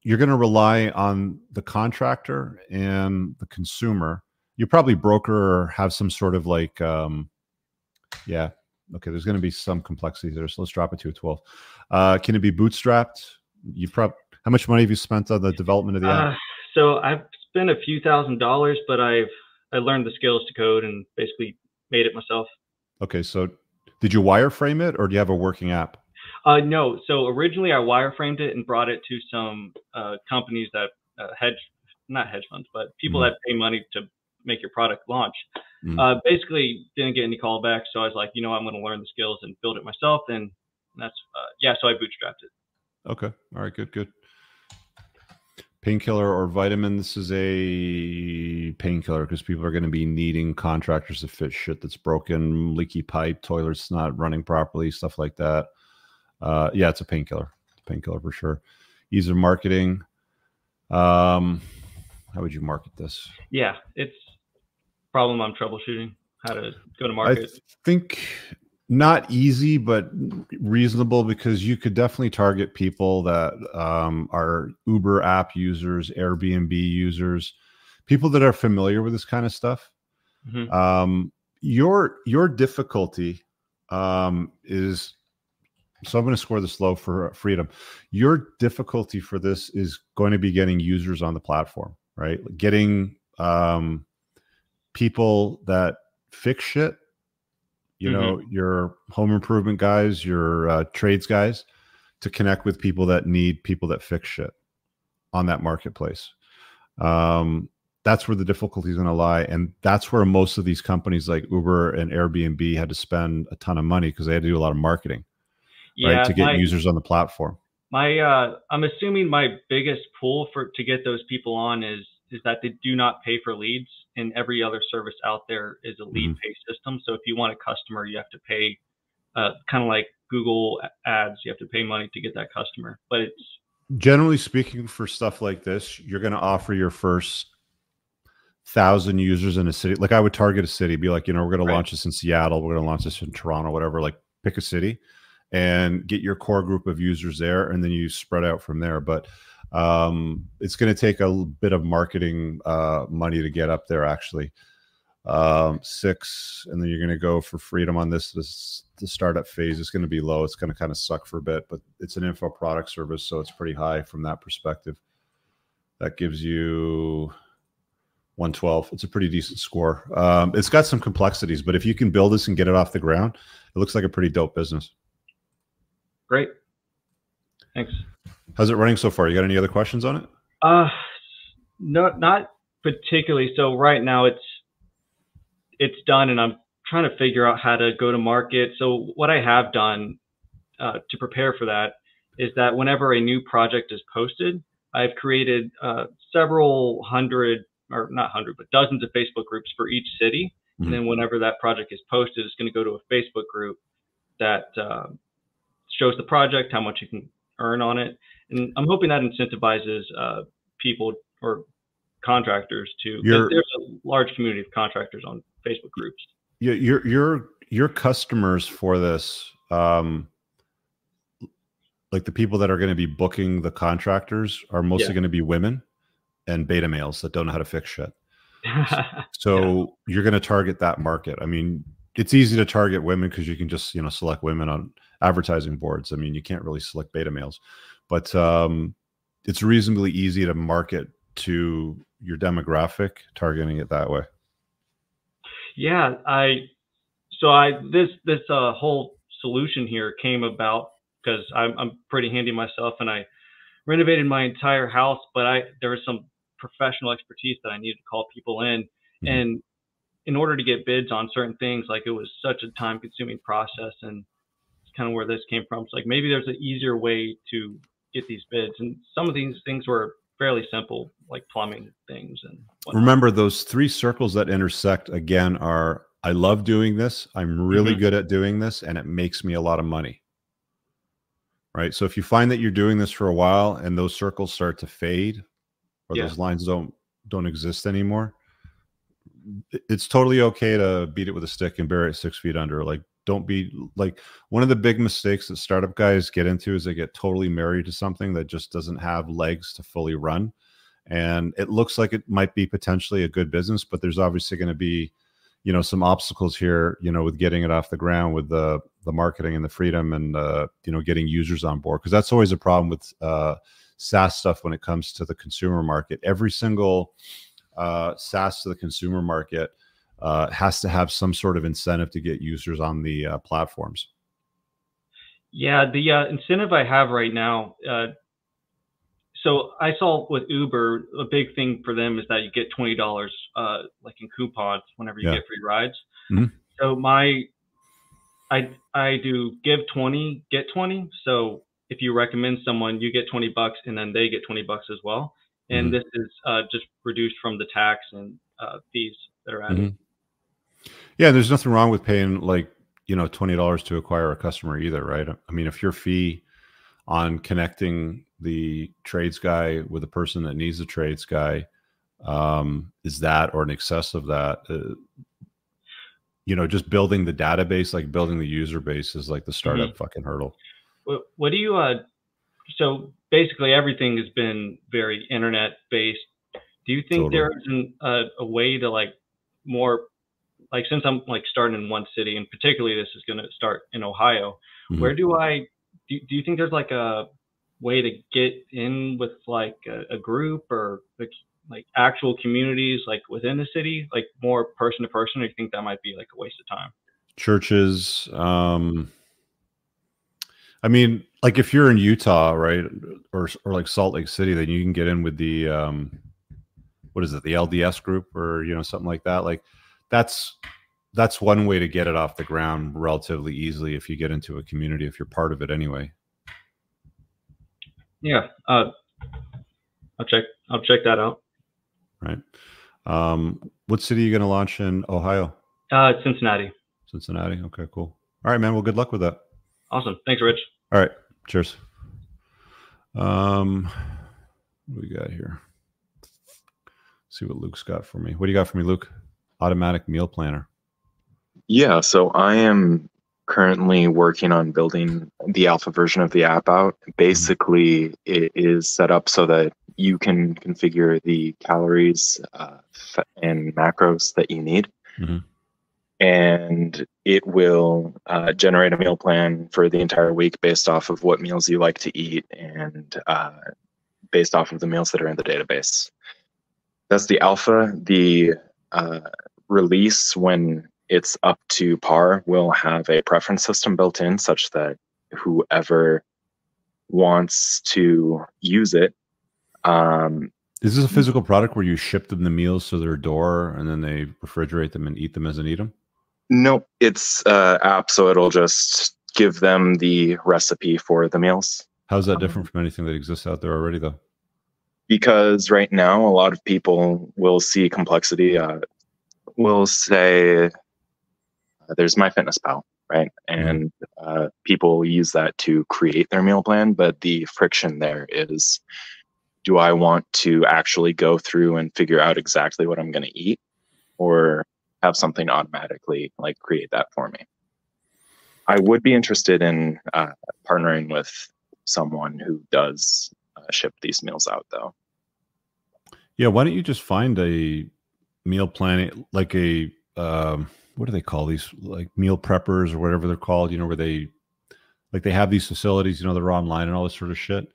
you're going to rely on the contractor and the consumer. You probably broker or have some sort of like, um, yeah, okay. There's going to be some complexity there, so let's drop it to a 12. Uh, can it be bootstrapped? You probably how much money have you spent on the development of the app? Uh, so I've spent a few thousand dollars, but I've I learned the skills to code and basically made it myself. Okay, so did you wireframe it or do you have a working app? Uh, no. So originally I wireframed it and brought it to some uh, companies that uh, hedge, not hedge funds, but people mm-hmm. that pay money to make your product launch. Mm-hmm. Uh, basically, didn't get any callbacks, so I was like, you know, I'm going to learn the skills and build it myself, and that's uh, yeah. So I bootstrapped it. Okay. All right. Good. Good painkiller or vitamin. This is a painkiller because people are going to be needing contractors to fix shit that's broken, leaky pipe, toilets not running properly, stuff like that. Uh, yeah, it's a painkiller. Painkiller for sure. Ease of marketing. Um, how would you market this? Yeah, it's problem I'm troubleshooting. How to go to market. I think not easy but reasonable because you could definitely target people that um, are uber app users airbnb users people that are familiar with this kind of stuff mm-hmm. um, your your difficulty um, is so i'm going to score this low for freedom your difficulty for this is going to be getting users on the platform right getting um, people that fix shit you mm-hmm. know your home improvement guys your uh, trades guys to connect with people that need people that fix shit on that marketplace. Um, that's where the difficulty is going to lie and that's where most of these companies like uber and airbnb had to spend a ton of money because they had to do a lot of marketing yeah, right to get my, users on the platform. My uh, i'm assuming my biggest pull for to get those people on is is that they do not pay for leads and every other service out there is a lead mm-hmm. pay system. So if you want a customer, you have to pay uh, kind of like Google ads, you have to pay money to get that customer. But it's generally speaking for stuff like this, you're going to offer your first thousand users in a city. Like I would target a city, be like, you know, we're going right. to launch this in Seattle, we're going to launch this in Toronto, whatever. Like pick a city and get your core group of users there, and then you spread out from there. But um, it's going to take a bit of marketing uh, money to get up there, actually. Um, six, and then you're going to go for freedom on this. This the startup phase is going to be low. It's going to kind of suck for a bit, but it's an info product service, so it's pretty high from that perspective. That gives you 112. It's a pretty decent score. Um, it's got some complexities, but if you can build this and get it off the ground, it looks like a pretty dope business. Great. Thanks. How's it running so far? You got any other questions on it? Uh, not not particularly. So right now it's it's done, and I'm trying to figure out how to go to market. So what I have done uh, to prepare for that is that whenever a new project is posted, I've created uh, several hundred or not hundred, but dozens of Facebook groups for each city. Mm-hmm. And then whenever that project is posted, it's going to go to a Facebook group that uh, shows the project, how much you can earn on it, and I'm hoping that incentivizes uh, people or contractors to. There's a large community of contractors on Facebook groups. Your your your customers for this, um, like the people that are going to be booking the contractors, are mostly yeah. going to be women and beta males that don't know how to fix shit. <laughs> so yeah. you're going to target that market. I mean, it's easy to target women because you can just you know select women on advertising boards. I mean, you can't really select beta males, but um, it's reasonably easy to market to your demographic, targeting it that way. Yeah, I so I this this uh, whole solution here came about because I'm I'm pretty handy myself, and I renovated my entire house, but I there was some professional expertise that I needed to call people in, mm-hmm. and in order to get bids on certain things, like it was such a time consuming process, and it's kind of where this came from. It's like maybe there's an easier way to get these bids, and some of these things were fairly simple, like plumbing things. And whatnot. remember those three circles that intersect again are I love doing this. I'm really mm-hmm. good at doing this, and it makes me a lot of money. Right. So if you find that you're doing this for a while and those circles start to fade, or yeah. those lines don't don't exist anymore, it's totally okay to beat it with a stick and bury it six feet under. Like, don't be like one of the big mistakes that startup guys get into is they get totally married to something that just doesn't have legs to fully run. And it looks like it might be potentially a good business, but there's obviously going to be, you know, some obstacles here, you know, with getting it off the ground with the the marketing and the freedom and uh, you know, getting users on board. Because that's always a problem with uh SaaS stuff when it comes to the consumer market. Every single uh, SaaS to the consumer market uh, has to have some sort of incentive to get users on the uh, platforms. Yeah, the uh, incentive I have right now. Uh, so I saw with Uber, a big thing for them is that you get twenty dollars, uh, like in coupons, whenever you yeah. get free rides. Mm-hmm. So my, I I do give twenty, get twenty. So if you recommend someone, you get twenty bucks, and then they get twenty bucks as well and mm-hmm. this is uh, just reduced from the tax and uh, fees that are added. Mm-hmm. Yeah, there's nothing wrong with paying like you know twenty dollars to acquire a customer either, right? I mean, if your fee on connecting the trades guy with a person that needs a trades guy um, is that or in excess of that. Uh, you know, just building the database, like building the user base, is like the startup mm-hmm. fucking hurdle. What, what do you uh, so basically everything has been very internet based. Do you think totally. there isn't a, a, way to like more like since I'm like starting in one city and particularly this is going to start in Ohio, mm-hmm. where do I do, do you think there's like a way to get in with like a, a group or like, like actual communities like within the city, like more person to person? Or do you think that might be like a waste of time? Churches, um, I mean, like if you're in Utah, right, or or like Salt Lake City, then you can get in with the um, what is it, the LDS group, or you know something like that. Like that's that's one way to get it off the ground relatively easily if you get into a community if you're part of it anyway. Yeah, uh, I'll check. I'll check that out. Right. Um, what city are you going to launch in Ohio? Uh, Cincinnati. Cincinnati. Okay, cool. All right, man. Well, good luck with that. Awesome. Thanks, Rich. All right. Cheers. Um, what we got here? Let's see what Luke's got for me. What do you got for me, Luke? Automatic meal planner. Yeah. So I am currently working on building the alpha version of the app out. Basically, it is set up so that you can configure the calories uh, and macros that you need. Mm-hmm and it will uh, generate a meal plan for the entire week based off of what meals you like to eat and uh, based off of the meals that are in the database. That's the alpha. The uh, release, when it's up to par, will have a preference system built in such that whoever wants to use it. Um, is this a physical product where you ship them the meals to their door and then they refrigerate them and eat them as they eat them? Nope, it's uh, app, so it'll just give them the recipe for the meals. How's that different from anything that exists out there already, though? Because right now, a lot of people will see complexity. Uh, will say, uh, "There's MyFitnessPal," right? Mm-hmm. And uh, people use that to create their meal plan. But the friction there is, do I want to actually go through and figure out exactly what I'm going to eat, or have something automatically like create that for me. I would be interested in uh, partnering with someone who does uh, ship these meals out, though. Yeah, why don't you just find a meal planning like a um, what do they call these like meal preppers or whatever they're called? You know, where they like they have these facilities, you know, they're online and all this sort of shit.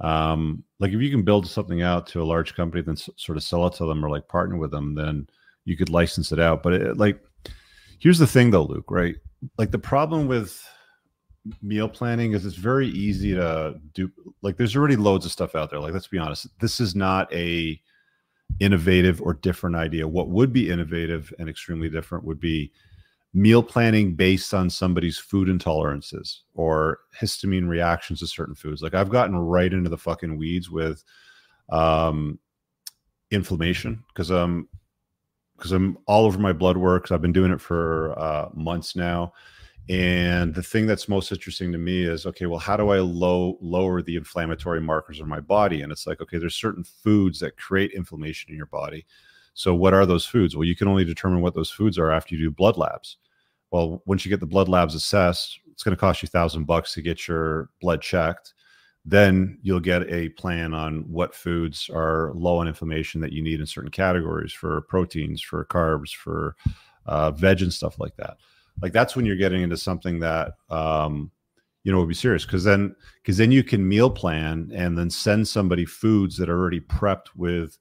Um, like if you can build something out to a large company, then s- sort of sell it to them or like partner with them, then you could license it out. But it, like, here's the thing though, Luke, right? Like the problem with meal planning is it's very easy to do. Like, there's already loads of stuff out there. Like, let's be honest, this is not a innovative or different idea. What would be innovative and extremely different would be meal planning based on somebody's food intolerances or histamine reactions to certain foods. Like I've gotten right into the fucking weeds with um inflammation because I'm because I'm all over my blood work. I've been doing it for uh, months now. And the thing that's most interesting to me is okay, well, how do I low lower the inflammatory markers in my body? And it's like, okay, there's certain foods that create inflammation in your body. So, what are those foods? Well, you can only determine what those foods are after you do blood labs. Well, once you get the blood labs assessed, it's going to cost you thousand bucks to get your blood checked. Then you'll get a plan on what foods are low on inflammation that you need in certain categories for proteins, for carbs, for uh, veg and stuff like that. Like that's when you're getting into something that um, you know would be serious because then because then you can meal plan and then send somebody foods that are already prepped with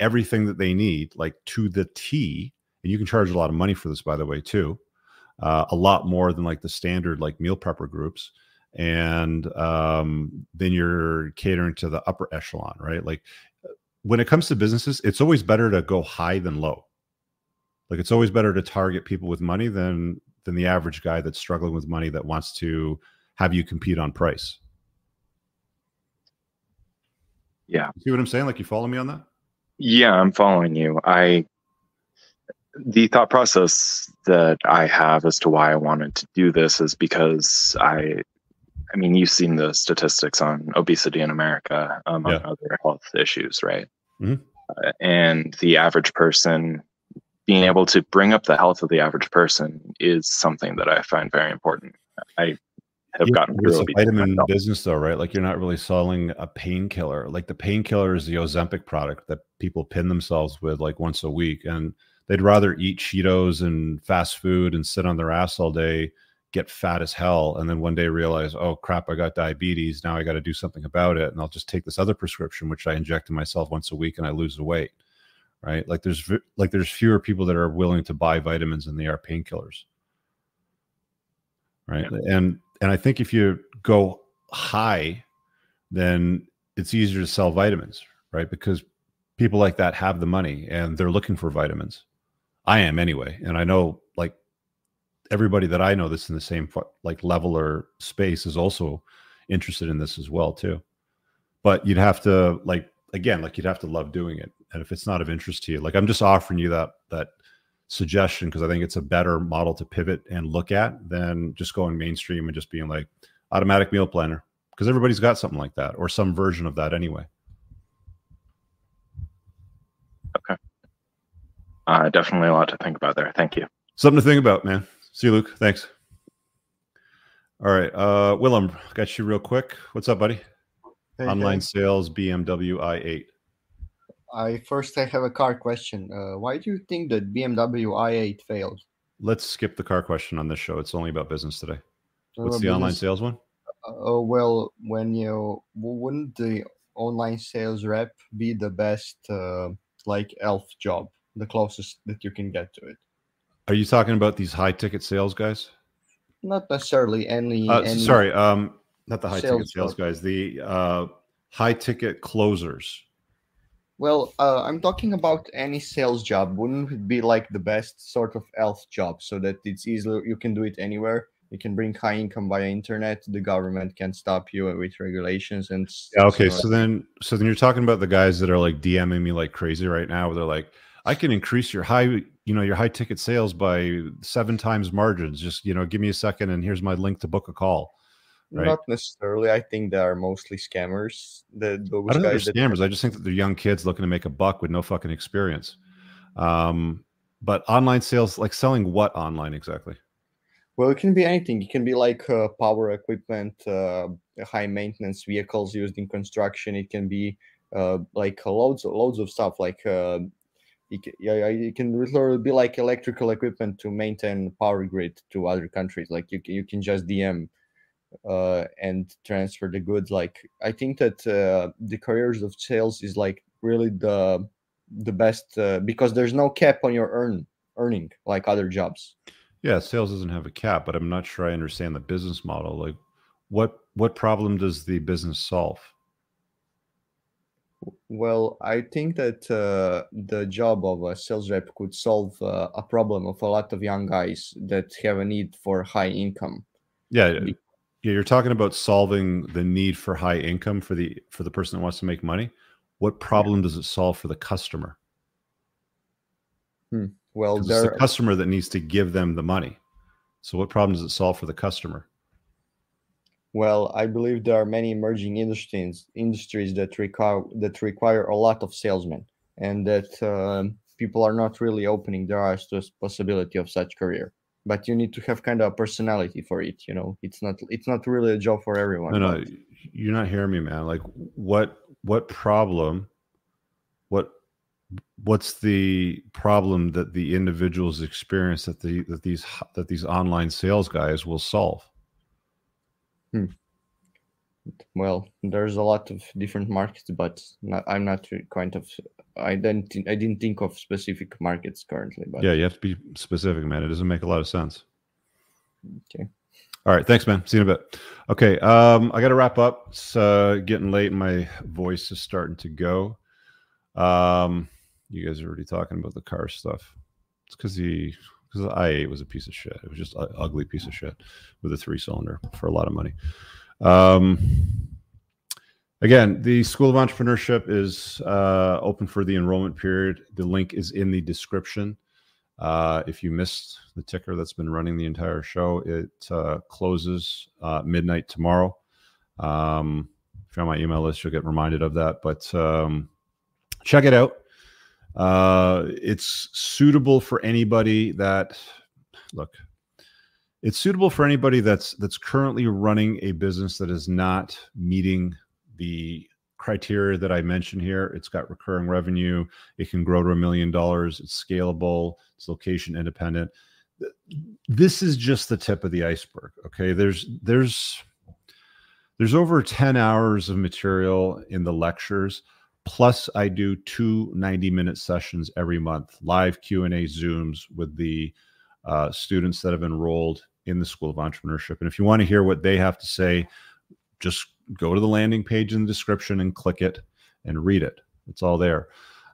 everything that they need, like to the T. And you can charge a lot of money for this, by the way, too. Uh, a lot more than like the standard like meal prepper groups. And um, then you're catering to the upper echelon right? Like when it comes to businesses it's always better to go high than low. Like it's always better to target people with money than than the average guy that's struggling with money that wants to have you compete on price yeah see what i'm saying like you follow me on that yeah i'm following you i the thought process that I have as to why I wanted to do this is because I, I mean, you've seen the statistics on obesity in America, among yeah. other health issues, right? Mm-hmm. Uh, and the average person being able to bring up the health of the average person is something that I find very important. I have yeah, gotten it's a vitamin business though, right? Like you're not really selling a painkiller. Like the painkiller is the Ozempic product that people pin themselves with like once a week. And they'd rather eat Cheetos and fast food and sit on their ass all day, get fat as hell, and then one day realize, oh crap, I got diabetes. Now I got to do something about it, and I'll just take this other prescription, which I inject in myself once a week, and I lose the weight. Right? Like there's like there's fewer people that are willing to buy vitamins than they are painkillers. Right? Yeah. And and I think if you go high, then it's easier to sell vitamins, right? Because people like that have the money and they're looking for vitamins I am anyway, and I know like everybody that I know that's in the same like level or space is also interested in this as well too. But you'd have to like again, like you'd have to love doing it, and if it's not of interest to you, like I'm just offering you that that suggestion because I think it's a better model to pivot and look at than just going mainstream and just being like automatic meal planner because everybody's got something like that or some version of that anyway. Okay. Uh, definitely a lot to think about there. Thank you. Something to think about, man. See you, Luke. Thanks. All right. Uh, Willem, got you real quick. What's up, buddy? Hey, Online hey. sales BMW i8. I first I have a car question. Uh, why do you think that BMW i8 failed? Let's skip the car question on this show. It's only about business today. What's the business? online sales one? Uh, well, when you wouldn't the online sales rep be the best uh, like elf job? the closest that you can get to it. Are you talking about these high ticket sales guys? Not necessarily any. Uh, any sorry, um, not the high ticket sales guys. The uh, high ticket closers. Well, uh, I'm talking about any sales job. Wouldn't it be like the best sort of elf job, so that it's easily you can do it anywhere? You can bring high income via internet. The government can stop you with regulations and. Yeah, okay, so, so then, so then you're talking about the guys that are like DMing me like crazy right now. Where they're like, I can increase your high, you know, your high ticket sales by seven times margins. Just, you know, give me a second and here's my link to book a call. Right? Not necessarily. I think they are mostly scammers. The those I don't guys think they're scammers. I just think that they're young kids looking to make a buck with no fucking experience. Um, but online sales, like selling what online exactly? Well, it can be anything. It can be like uh, power equipment, uh, high maintenance vehicles used in construction. It can be uh, like loads, loads of stuff like uh, it, yeah, it can literally be like electrical equipment to maintain power grid to other countries. Like you, you can just DM uh, and transfer the goods. Like I think that uh, the careers of sales is like really the the best uh, because there's no cap on your earn earning like other jobs. Yeah, sales doesn't have a cap, but I'm not sure I understand the business model. Like, what what problem does the business solve? Well, I think that uh, the job of a sales rep could solve uh, a problem of a lot of young guys that have a need for high income. Yeah, yeah, you're talking about solving the need for high income for the for the person that wants to make money. What problem does it solve for the customer? Hmm. Well, it's the customer that needs to give them the money. So, what problem does it solve for the customer? Well, I believe there are many emerging industries industries that require that require a lot of salesmen, and that uh, people are not really opening their eyes to a possibility of such career but you need to have kind of a personality for it you know? It's not it's not really a job for everyone no no you're not hearing me man. Like what what problem what what's the problem that the individuals experience that the that these that these online sales guys will solve? Hmm. Well there's a lot of different markets but not, i'm not kind of i didn't i didn't think of specific markets currently but yeah you have to be specific man. It doesn't make a lot of sense. Okay. All right. Thanks man. See you in a bit. Okay um i gotta wrap up. It's uh, getting late. And my voice is starting to go. Um you guys are already talking about the car stuff. It's because the because the i8 was a piece of shit. It was just an ugly piece of shit with a three cylinder for a lot of money. Um, again, the School of Entrepreneurship is uh, open for the enrollment period. The link is in the description. Uh, if you missed the ticker that's been running the entire show, it uh, closes uh, midnight tomorrow. Um, if you're on my email list, you'll get reminded of that. But um, check it out. Uh, it's suitable for anybody that look. It's suitable for anybody that's that's currently running a business that is not meeting the criteria that I mentioned here. It's got recurring revenue. It can grow to a million dollars. It's scalable. It's location independent. This is just the tip of the iceberg. Okay, there's there's there's over 10 hours of material in the lectures plus i do two 90 minute sessions every month live q&a zooms with the uh, students that have enrolled in the school of entrepreneurship. And if you want to hear what they have to say just go to the landing page in the description and click it and read it. It's all there.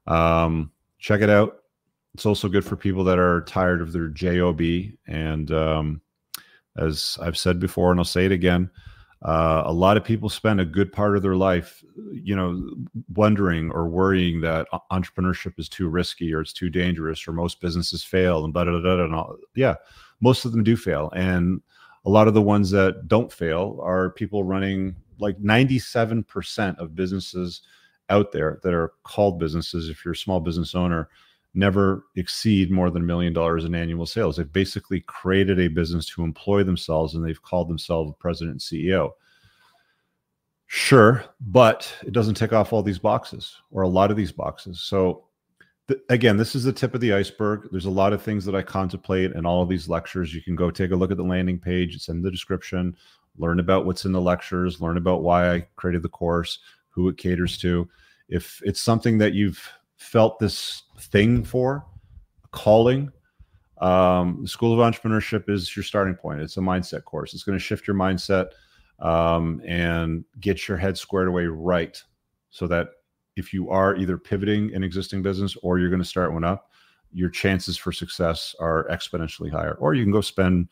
Um, check it out. It's also good for people that are tired of their job and um, as i've said before and i'll say it again uh, a lot of people spend a good part of their life, you know, wondering or worrying that entrepreneurship is too risky or it's too dangerous or most businesses fail and blah, blah, blah, blah, and. Yeah, most of them do fail. And a lot of the ones that don't fail are people running like 97% of businesses out there that are called businesses. If you're a small business owner, never exceed more than a million dollars in annual sales. They've basically created a business to employ themselves and they've called themselves president and CEO. Sure, but it doesn't tick off all these boxes or a lot of these boxes. So, again, this is the tip of the iceberg. There's a lot of things that I contemplate in all of these lectures. You can go take a look at the landing page, it's in the description, learn about what's in the lectures, learn about why I created the course, who it caters to. If it's something that you've felt this thing for, a calling. Um, the School of Entrepreneurship is your starting point. It's a mindset course. It's going to shift your mindset um, and get your head squared away right so that if you are either pivoting an existing business or you're going to start one up, your chances for success are exponentially higher. Or you can go spend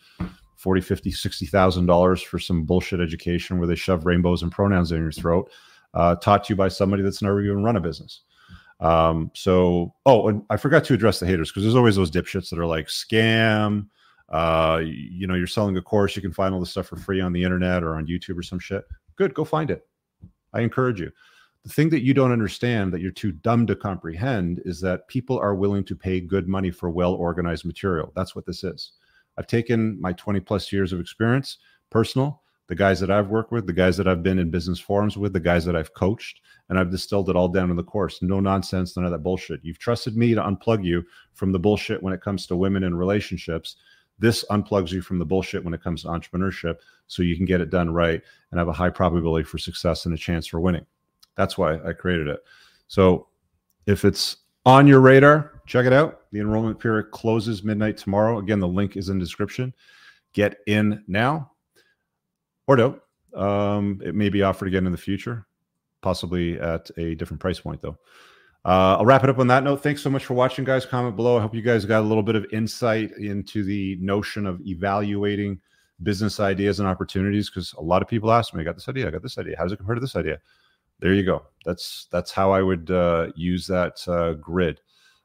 40, 50, 60,000 dollars for some bullshit education where they shove rainbows and pronouns in your throat, uh, taught to you by somebody that's never even run a business. Um, so, oh, and I forgot to address the haters because there's always those dipshits that are like scam. Uh, you know, you're selling a course, you can find all this stuff for free on the internet or on YouTube or some shit. Good, go find it. I encourage you. The thing that you don't understand that you're too dumb to comprehend is that people are willing to pay good money for well organized material. That's what this is. I've taken my 20 plus years of experience, personal, the guys that I've worked with, the guys that I've been in business forums with, the guys that I've coached, and I've distilled it all down in the course. No nonsense, none of that bullshit. You've trusted me to unplug you from the bullshit when it comes to women and relationships. This unplugs you from the bullshit when it comes to entrepreneurship so you can get it done right and have a high probability for success and a chance for winning. That's why I created it. So if it's on your radar, check it out. The enrollment period closes midnight tomorrow. Again, the link is in the description. Get in now or don't. Um, it may be offered again in the future, possibly at a different price point, though. Uh, I'll wrap it up on that note. Thanks so much for watching, guys. Comment below. I hope you guys got a little bit of insight into the notion of evaluating business ideas and opportunities because a lot of people ask me, I got this idea, I got this idea. How does it compare to this idea? There you go. That's that's how I would uh, use that uh, grid.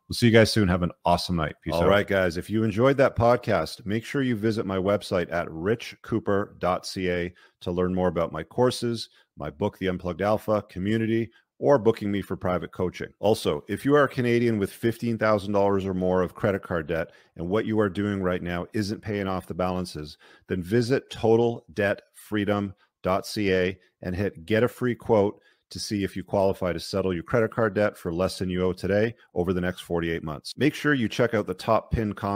We'll see you guys soon. Have an awesome night. Peace All out. right, guys. If you enjoyed that podcast, make sure you visit my website at richcooper.ca to learn more about my courses, my book, The Unplugged Alpha, community, or booking me for private coaching. Also, if you are a Canadian with $15,000 or more of credit card debt and what you are doing right now isn't paying off the balances, then visit totaldebtfreedom.ca and hit get a free quote to see if you qualify to settle your credit card debt for less than you owe today over the next 48 months. Make sure you check out the top pin comment